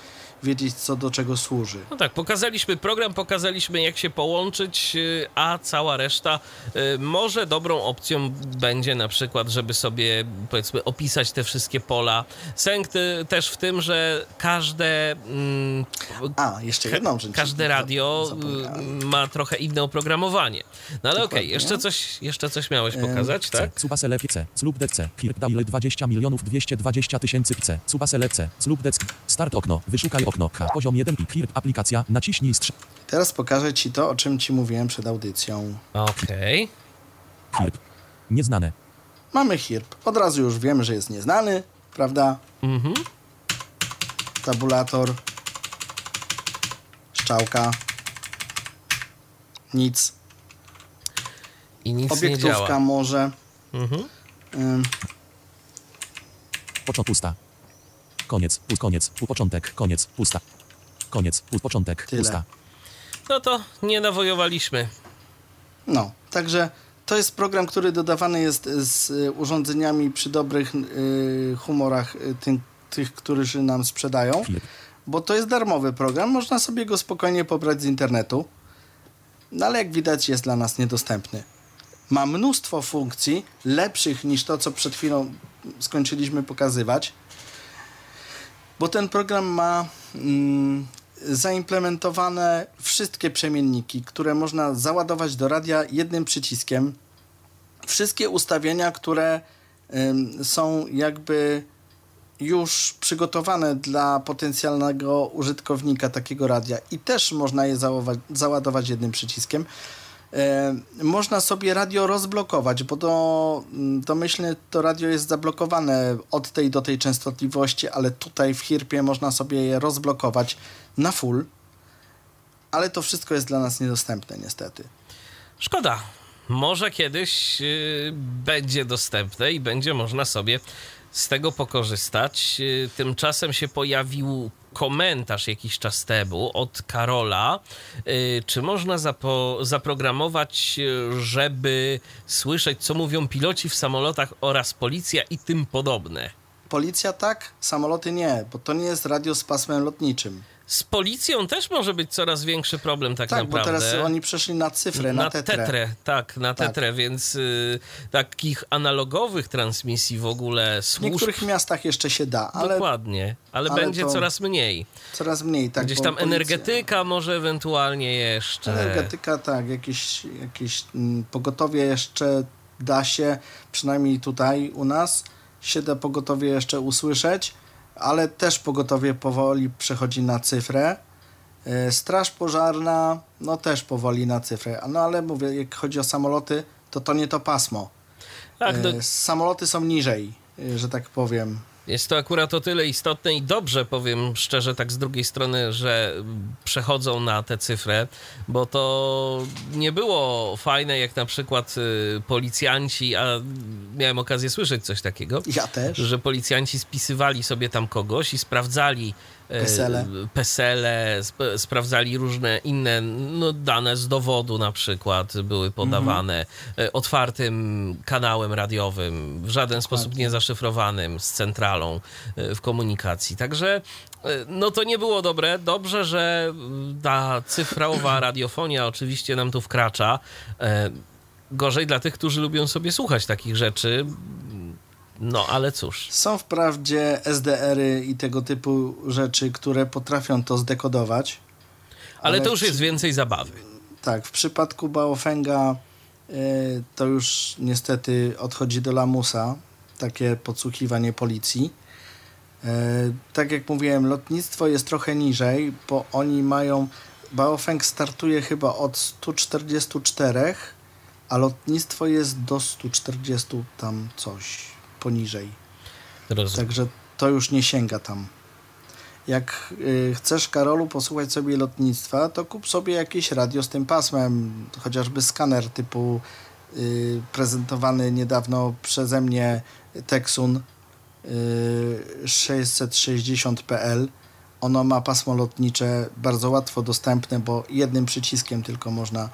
wiedzieć, co do czego służy. No tak, pokazaliśmy program, pokazaliśmy jak się połączyć, y, a cała reszta y, może dobrą opcją będzie na przykład, żeby sobie powiedzmy opisać te wszystkie pola. Sęk ty, też w tym, że każde mm, A, jeszcze jedną rzecz. każde radio Zapomniałem. y, ma trochę inne oprogramowanie. No ale okej, Dokładnie. jeszcze coś jeszcze coś miałeś pokazać, C. tak? Subasele C. Slub DC. Kirk Daily 20 milionów 220 tysięcy C. Subasele C. Slub DC. Start okno. Wyszukaj okno. H. Poziom 1 i Kirk aplikacja. Naciśnij strz... Teraz pokażę Ci to, o czym Ci mówiłem przed audycją. Okej. Kirk. Nieznane. Mamy HIRP. Od razu już wiemy, że jest nieznany, prawda? Mhm. Tabulator. Szczałka. Nic. I nic nie Obiektówka działa. może. Mhm. Ym, Początek pusta. Koniec. Pust. Koniec. Początek. Koniec. Pusta. Koniec. Pust. Początek. Tyle. Pusta. No to nie nawojowaliśmy. No, także to jest program, który dodawany jest z y, urządzeniami przy dobrych y, humorach y, tym, tych, którzy nam sprzedają, bo to jest darmowy program, można sobie go spokojnie pobrać z internetu, no ale jak widać jest dla nas niedostępny. Ma mnóstwo funkcji lepszych niż to, co przed chwilą skończyliśmy pokazywać, bo ten program ma mm, zaimplementowane wszystkie przemienniki, które można załadować do radia jednym przyciskiem. Wszystkie ustawienia, które są jakby już przygotowane dla potencjalnego użytkownika takiego radia i też można je załadować jednym przyciskiem. E, można sobie radio rozblokować, bo to mm, domyślnie to radio jest zablokowane od tej do tej częstotliwości, ale tutaj w Hirpie można sobie je rozblokować na full. Ale to wszystko jest dla nas niedostępne niestety. Szkoda. Może kiedyś y, będzie dostępne i będzie można sobie z tego pokorzystać. Y, tymczasem się pojawił komentarz jakiś czas temu od Karola. Y, czy można zapo- zaprogramować, y, żeby słyszeć, co mówią piloci w samolotach oraz policja i tym podobne? Policja tak, samoloty nie, bo to nie jest radio z pasmem lotniczym. Z policją też może być coraz większy problem tak, Tak, naprawdę. bo teraz oni przeszli na cyfrę, na, tetrę. tak, na Tak. tetrę, więc y, takich analogowych transmisji w ogóle W służb niektórych miastach jeszcze się da, ale dokładnie, ale, ale będzie coraz mniej. coraz mniej. Tak, Gdzieś tam policja- energetyka może ewentualnie jeszcze. Energetyka, tak, jakieś, jakieś mm, pogotowie jeszcze da się, przynajmniej tutaj u nas, się da pogotowie jeszcze usłyszeć, ale też pogotowie powoli przechodzi na cyfrę. E, Straż pożarna, no też powoli na cyfrę. No ale mówię, jak chodzi o samoloty, to to nie to pasmo. Tak, E, Samoloty są niżej, e, że tak powiem. Jest to akurat o tyle istotne i dobrze, powiem szczerze, tak z drugiej strony, że przechodzą na tę cyfrę, bo to nie było fajne, jak na przykład y, policjanci, a miałem okazję słyszeć coś takiego, Ja też. że policjanci spisywali sobie tam kogoś i sprawdzali Pesele. pesele, sp sprawdzali różne inne no, dane z dowodu na przykład były podawane e, otwartym kanałem radiowym, w żaden sposób nie zaszyfrowanym z centralą e, w komunikacji. Także e, no to nie było dobre. Dobrze, że mm, ta cyfrowa radiofonia oczywiście nam tu wkracza. E, Gorzej dla tych, którzy lubią sobie słuchać takich rzeczy. No ale cóż. Są wprawdzie SDR-y i tego typu rzeczy, które potrafią to zdekodować. Ale, to już przy- jest więcej zabawy. Tak, w przypadku Baofenga y, to już niestety odchodzi do lamusa, takie podsłuchiwanie policji. Y, tak jak mówiłem, lotnictwo jest trochę niżej, bo oni mają. Baofeng startuje chyba od 144, a lotnictwo jest do 140 tam coś poniżej. Rozumiem. Także to już nie sięga tam. Jak y, chcesz, Karolu, posłuchać sobie lotnictwa, to kup sobie jakieś radio z tym pasmem, chociażby skaner typu y, prezentowany niedawno przeze mnie Texun y, 660pl. Ono ma pasmo lotnicze bardzo łatwo dostępne, bo jednym przyciskiem tylko można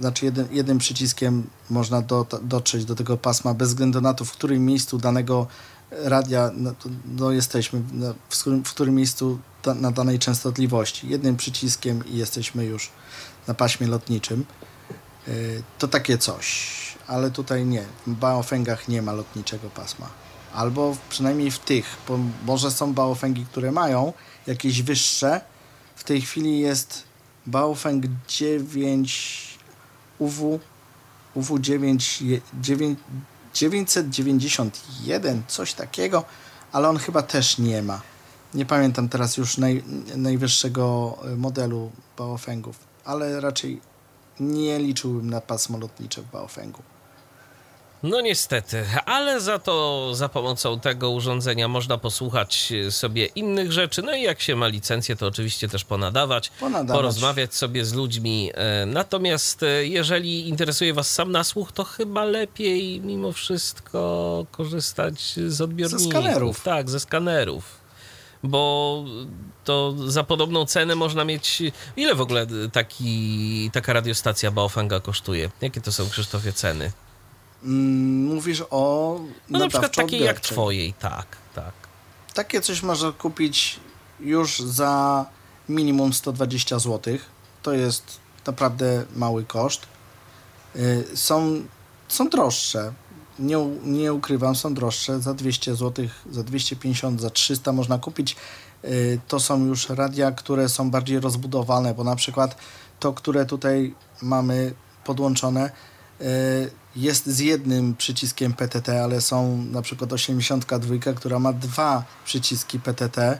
znaczy jednym, jednym przyciskiem można do, dotrzeć do tego pasma bez względu na to, w którym miejscu danego radia no, no jesteśmy, no, w, którym, w którym miejscu da, na danej częstotliwości. Jednym przyciskiem i jesteśmy już na paśmie lotniczym. Y, to takie coś, ale tutaj nie. W Baofengach nie ma lotniczego pasma. Albo przynajmniej w tych, bo może są Baofengi, które mają jakieś wyższe. W tej chwili jest Baofeng 9 UW UW 9, 9 991, coś takiego, ale on chyba też nie ma. Nie pamiętam teraz już naj, najwyższego modelu Baofengów, ale raczej nie liczyłbym na pasmo lotnicze w Baofengu. No niestety, ale za to za pomocą tego urządzenia można posłuchać sobie innych rzeczy. No i jak się ma licencję, to oczywiście też ponadawać, Ponadawać. porozmawiać sobie z ludźmi. E, Natomiast e, jeżeli interesuje Was sam nasłuch, to chyba lepiej mimo wszystko korzystać z odbiorników. skanerów. Tak, ze skanerów. Bo to za podobną cenę można mieć. Ile w ogóle taki, taka radiostacja Baofenga kosztuje? Jakie to są, Krzysztofie, ceny? Mm, Mówisz o No na przykład takiej jak twojej, tak, tak. Takie coś można kupić już za minimum 120 zł. To jest naprawdę mały koszt. Y, Są, są droższe. Nie, nie ukrywam, są droższe. Za 200 zł, za 250, za 300 można kupić. Y, To są już radia, które są bardziej rozbudowane, bo na przykład to, które tutaj mamy podłączone, y, jest z jednym przyciskiem PTT, ale są na przykład 82, która ma dwa przyciski PTT,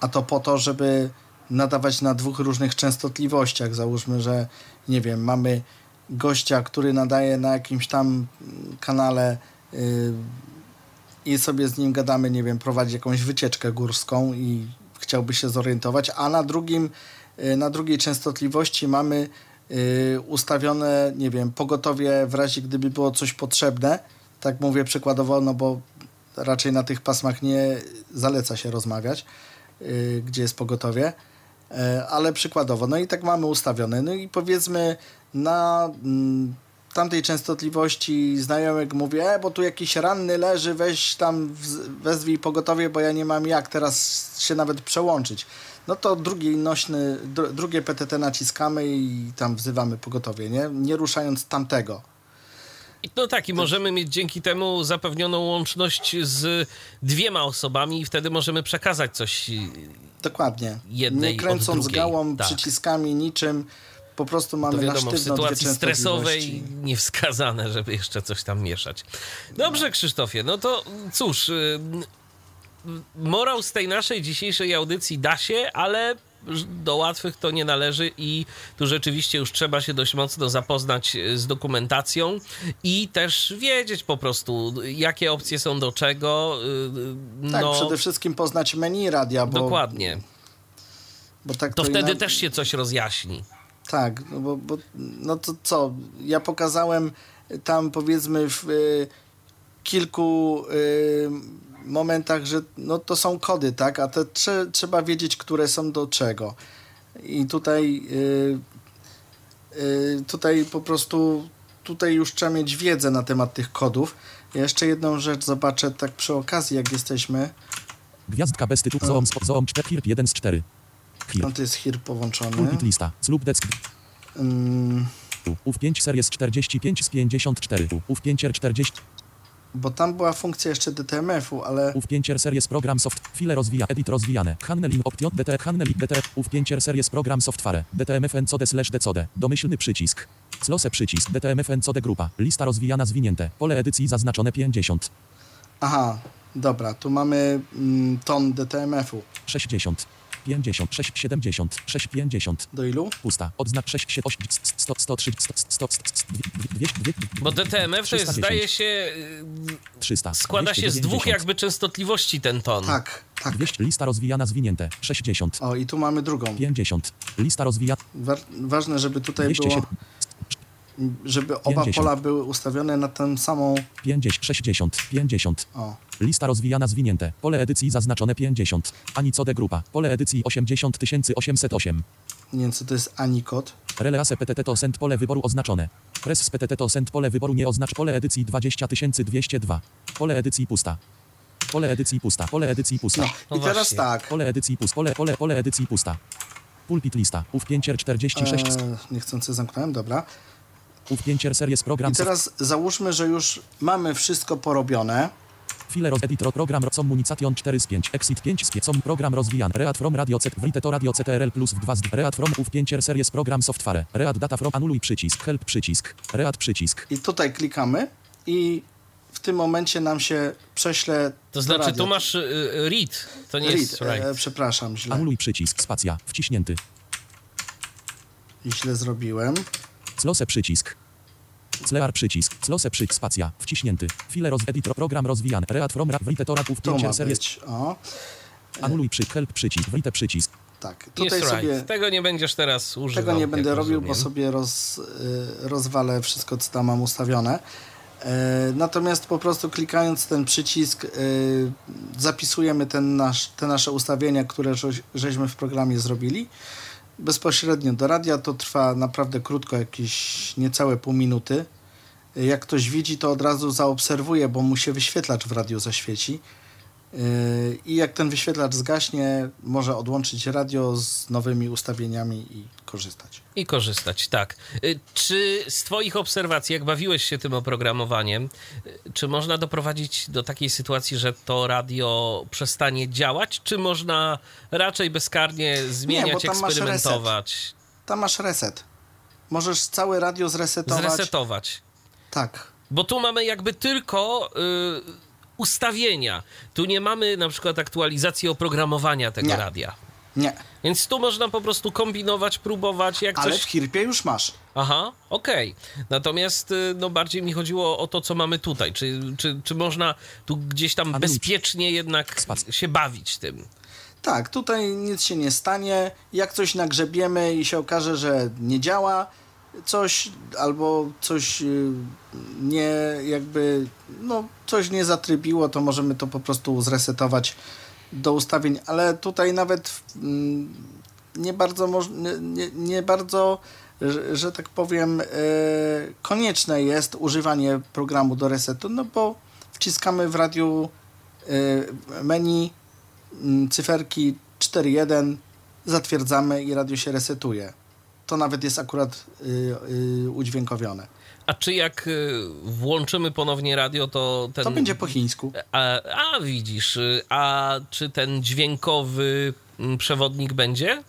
a to po to, żeby nadawać na dwóch różnych częstotliwościach. Załóżmy, że nie wiem, mamy gościa, który nadaje na jakimś tam kanale y, i sobie z nim gadamy, nie wiem, prowadzi jakąś wycieczkę górską i chciałby się zorientować, a na drugim, y, na drugiej częstotliwości mamy ustawione, nie wiem, pogotowie w razie gdyby było coś potrzebne. Tak mówię przykładowo, no bo raczej na tych pasmach nie zaleca się rozmawiać, y, gdzie jest pogotowie, E, ale przykładowo. No i tak mamy ustawione. No i powiedzmy na mm, tamtej częstotliwości znajomek mówię, e, bo tu jakiś ranny leży, weź tam, wezwij pogotowie, bo ja nie mam jak teraz się nawet przełączyć. No to drugi nośny, dru, drugie PTT naciskamy i tam wzywamy pogotowie, nie? Nie ruszając tamtego. No tak, i możemy mieć dzięki temu zapewnioną łączność z dwiema osobami i wtedy możemy przekazać coś. Dokładnie. Jednej nie kręcąc gałą, Tak. przyciskami, niczym. Po prostu mamy To na wiadomo, w sztywno dwie sytuacji stresowej niewskazane, żeby jeszcze coś tam mieszać. Dobrze, Krzysztofie, no to cóż, y, morał z tej naszej dzisiejszej audycji da się, ale do łatwych to nie należy i tu rzeczywiście już trzeba się dość mocno zapoznać y, z dokumentacją i też wiedzieć po prostu, jakie opcje są do czego. y, Tak, no, przede wszystkim poznać menu radia, bo, dokładnie. bo tak To to wtedy ina- też się coś rozjaśni. Tak, no bo, bo no to co, ja pokazałem tam powiedzmy w y, kilku y, momentach, że no to są kody, tak, a te trze, trzeba wiedzieć, które są do czego. I tutaj y, y, tutaj po prostu tutaj już trzeba mieć wiedzę na temat tych kodów. Ja jeszcze jedną rzecz zobaczę tak przy okazji, jak jesteśmy. Gwiazdka bez tytułu Zoom, Zoom 4, HIRP 1 z 4. HIRP. No to jest HIR połączony. Pulpit lista. Slub desk. Ym, UF 5 series 45 z 54. UF 5 R 40. bo tam była funkcja jeszcze DTMF-u, ale UF 5 R series program soft. File rozwija. Edit rozwijane. Handling option. DT handling DT. UF 5 R series program software. DTMF encode slash decode. Domyślny przycisk. Slose przycisk. DTMF encode grupa. Lista rozwijana zwinięte. Pole edycji zaznaczone 50. aha, dobra, tu mamy mm, ton DTMF-u. 60. 50. 6 70. 6 50. Do ilu? Pusta. Odznacz 6 7 8 100 103 100 100 200 Bo DTMF to jest, 310. zdaje się, y, 300. składa się z dwóch 290. jakby częstotliwości ten ton. Tak, tak. 200. Lista rozwijana zwinięte. 60. O, i tu mamy drugą. 50. Lista rozwijana. Wa ważne, żeby tutaj było, 207. żeby oba 50. pola były ustawione na tę samą... 50. 60. 50. O, Lista rozwijana zwinięte. Pole edycji zaznaczone 50. Anicode grupa. Pole edycji 80808. nie wiem, co to jest Anikod. Release PTT to send pole wyboru oznaczone. Press z PTT to send pole wyboru nie oznacz pole edycji 20202. Pole edycji pusta. Pole edycji pusta. Pole edycji pusta. No, No i teraz właśnie. tak. Pole edycji pust. Pole, pole, pole edycji pusta. Pulpit lista. UF 5 46. E, niechcący zamknąłem, dobra. UF 5 series program. I teraz załóżmy, że już mamy wszystko porobione. File roz program com munication 4 z 5 exit 5 z 5 com program rozwijany read from radio write to radio ctrl plus w 2 z read from uf 5 series program software read data from anuluj przycisk help przycisk read przycisk I tutaj klikamy i w tym momencie nam się prześle To znaczy, radia. tu masz y, read, to nie Read, jest right. e, przepraszam, źle, anuluj przycisk spacja wciśnięty źle zrobiłem. slose przycisk Slear przycisk, slose przycisk, spacja, wciśnięty. File roz editor program rozwijany. Read from write to uf To 5 ma series. być. O, Anuluj przy help przycisk, write przycisk. tak. Tutaj right. sobie Tego nie będziesz teraz używał. tego nie będę robił, bo rozumiem. sobie roz, y, rozwalę wszystko, co tam mam ustawione. E, Natomiast po prostu klikając ten przycisk y, zapisujemy ten nasz, te nasze ustawienia, które żeś- żeśmy w programie zrobili. Bezpośrednio do radia to trwa naprawdę krótko, jakieś niecałe pół minuty. Jak ktoś widzi, to od razu zaobserwuje, bo mu się wyświetlacz w radiu zaświeci. Yy, I jak ten wyświetlacz zgaśnie, może odłączyć radio z nowymi ustawieniami i korzystać. I korzystać, tak. Y, Czy z Twoich obserwacji, jak bawiłeś się tym oprogramowaniem, y, czy można doprowadzić do takiej sytuacji, że to radio przestanie działać, czy można raczej bezkarnie zmieniać, masz eksperymentować, Tam masz reset. Możesz całe radio zresetować. zresetować? Tak. Bo tu mamy jakby tylko y, ustawienia. Tu nie mamy na przykład aktualizacji oprogramowania tego Nie. radia. Nie, Więc tu można po prostu kombinować, próbować, jak ale coś... w Hirpie już masz. Aha, okej. Natomiast y, no bardziej mi chodziło o to, co mamy tutaj. Czy, czy, czy można tu gdzieś tam bezpiecznie jednak się bawić tym? Tak, tutaj nic się nie stanie. Jak coś nagrzebiemy i się okaże, że nie działa coś, albo coś y, nie jakby, no coś nie zatrybiło, to możemy to po prostu zresetować do ustawień, ale tutaj nawet mm, nie bardzo, nie, nie, bardzo że, że tak powiem, e, konieczne jest używanie programu do resetu, no bo wciskamy w radiu e, menu mm, cyferki 4.1, zatwierdzamy i radio się resetuje. To nawet jest akurat y, y, udźwiękowione. A czy jak y, włączymy ponownie radio, to ten... To będzie po chińsku. A, a widzisz, a czy ten dźwiękowy mm, przewodnik będzie?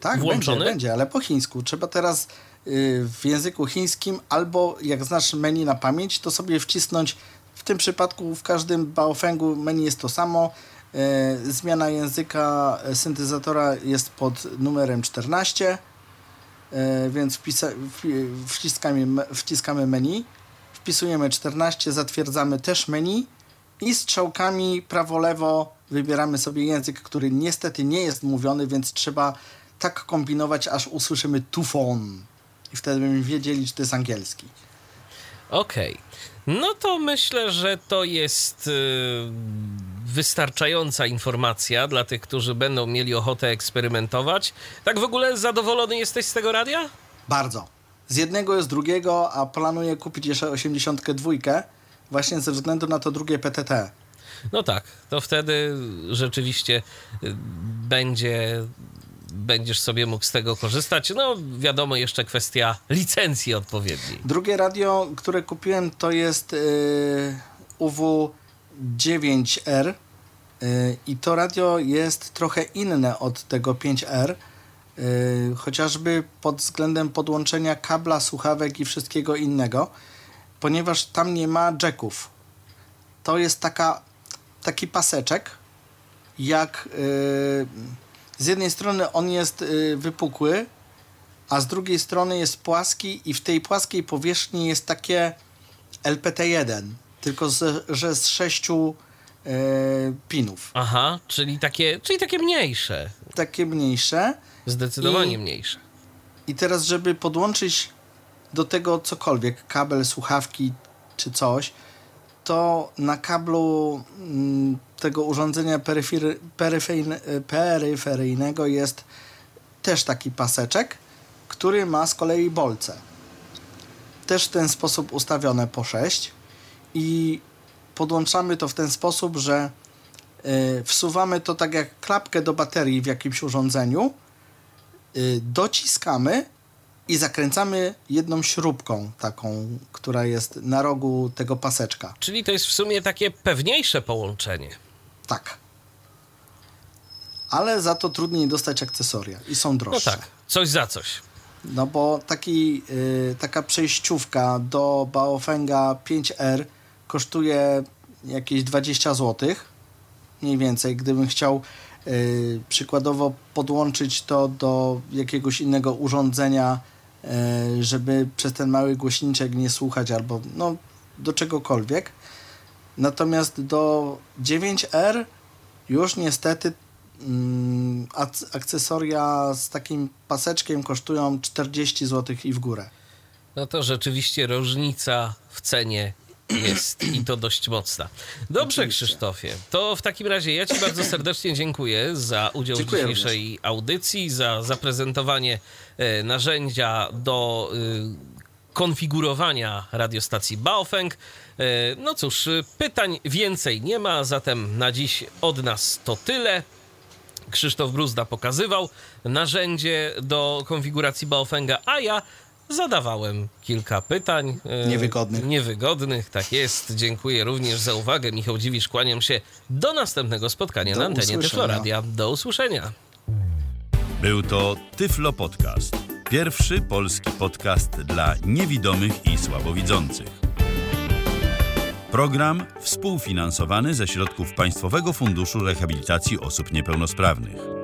Tak, włączony? będzie, będzie, ale po chińsku. Trzeba teraz w języku chińskim albo jak znasz menu na pamięć, to sobie wcisnąć, w tym przypadku w każdym Baofengu menu jest to samo. Y, zmiana języka syntezatora jest pod numerem 14, y, więc wpisa, wpi- wciskamy, wciskamy menu, wpisujemy 14, zatwierdzamy też menu i strzałkami prawo-lewo wybieramy sobie język, który niestety nie jest mówiony, więc trzeba tak kombinować, aż usłyszymy tufon. I wtedy będziemy wiedzieli, czy to jest angielski. Okej. No to myślę, że to jest y, wystarczająca informacja dla tych, którzy będą mieli ochotę eksperymentować. Tak w ogóle zadowolony jesteś z tego radia? Bardzo. Z jednego jest drugiego, a planuję kupić jeszcze 82, właśnie ze względu na to drugie PTT. No tak, to wtedy rzeczywiście y, będzie będziesz sobie mógł z tego korzystać. No wiadomo, jeszcze kwestia licencji odpowiedniej. Drugie radio, które kupiłem, to jest yy, UW9R yy, i to radio jest trochę inne od tego 5R, yy, chociażby pod względem podłączenia kabla, słuchawek i wszystkiego innego, ponieważ tam nie ma jacków. To jest taka, taki paseczek, jak yy, z jednej strony on jest wypukły, a z drugiej strony jest płaski i w tej płaskiej powierzchni jest takie LPT1, tylko z, że z sześciu pinów. Aha, czyli takie, czyli takie mniejsze. Takie mniejsze. Zdecydowanie I- mniejsze. I teraz, żeby podłączyć do tego cokolwiek, kabel, słuchawki czy coś, to na kablu mm, tego urządzenia peryfery, peryfejne- peryferyjnego jest też taki paseczek, który ma z kolei bolce. Też w ten sposób ustawione po 6 i podłączamy to w ten sposób, że y, wsuwamy to tak jak klapkę do baterii w jakimś urządzeniu, y, dociskamy i zakręcamy jedną śrubką taką, która jest na rogu tego paseczka. Czyli to jest w sumie takie pewniejsze połączenie. Tak. Ale za to trudniej dostać akcesoria i są No droższe. tak, coś za coś. No bo taki, y, taka przejściówka do Baofenga 5R kosztuje jakieś 20 zł. Mniej więcej, gdybym chciał y, przykładowo podłączyć to do jakiegoś innego urządzenia, y, żeby przez ten mały głośniczek nie słuchać albo no do czegokolwiek. Natomiast do 9R już niestety mm, akcesoria z takim paseczkiem kosztują 40 zł i w górę. No to rzeczywiście różnica w cenie jest i to dość mocna. Dobrze, Oczywiście. Krzysztofie. To w takim razie ja Ci bardzo serdecznie dziękuję za udział Dziękuję w dzisiejszej audycji, za zaprezentowanie e, narzędzia do e, konfigurowania radiostacji Baofeng. E, no cóż, pytań więcej nie ma, zatem na dziś od nas to tyle. Krzysztof Bruzda pokazywał narzędzie do konfiguracji Baofenga, a ja zadawałem kilka pytań. e, Niewygodnych. Niewygodnych, tak jest. Dziękuję również za uwagę. Michał Dziwisz, kłaniam się do następnego spotkania Do na antenie. Tyfloradia. Do usłyszenia. Był to Tyflo Podcast. Pierwszy polski podcast dla niewidomych i słabowidzących. Program współfinansowany ze środków Państwowego Funduszu Rehabilitacji Osób Niepełnosprawnych.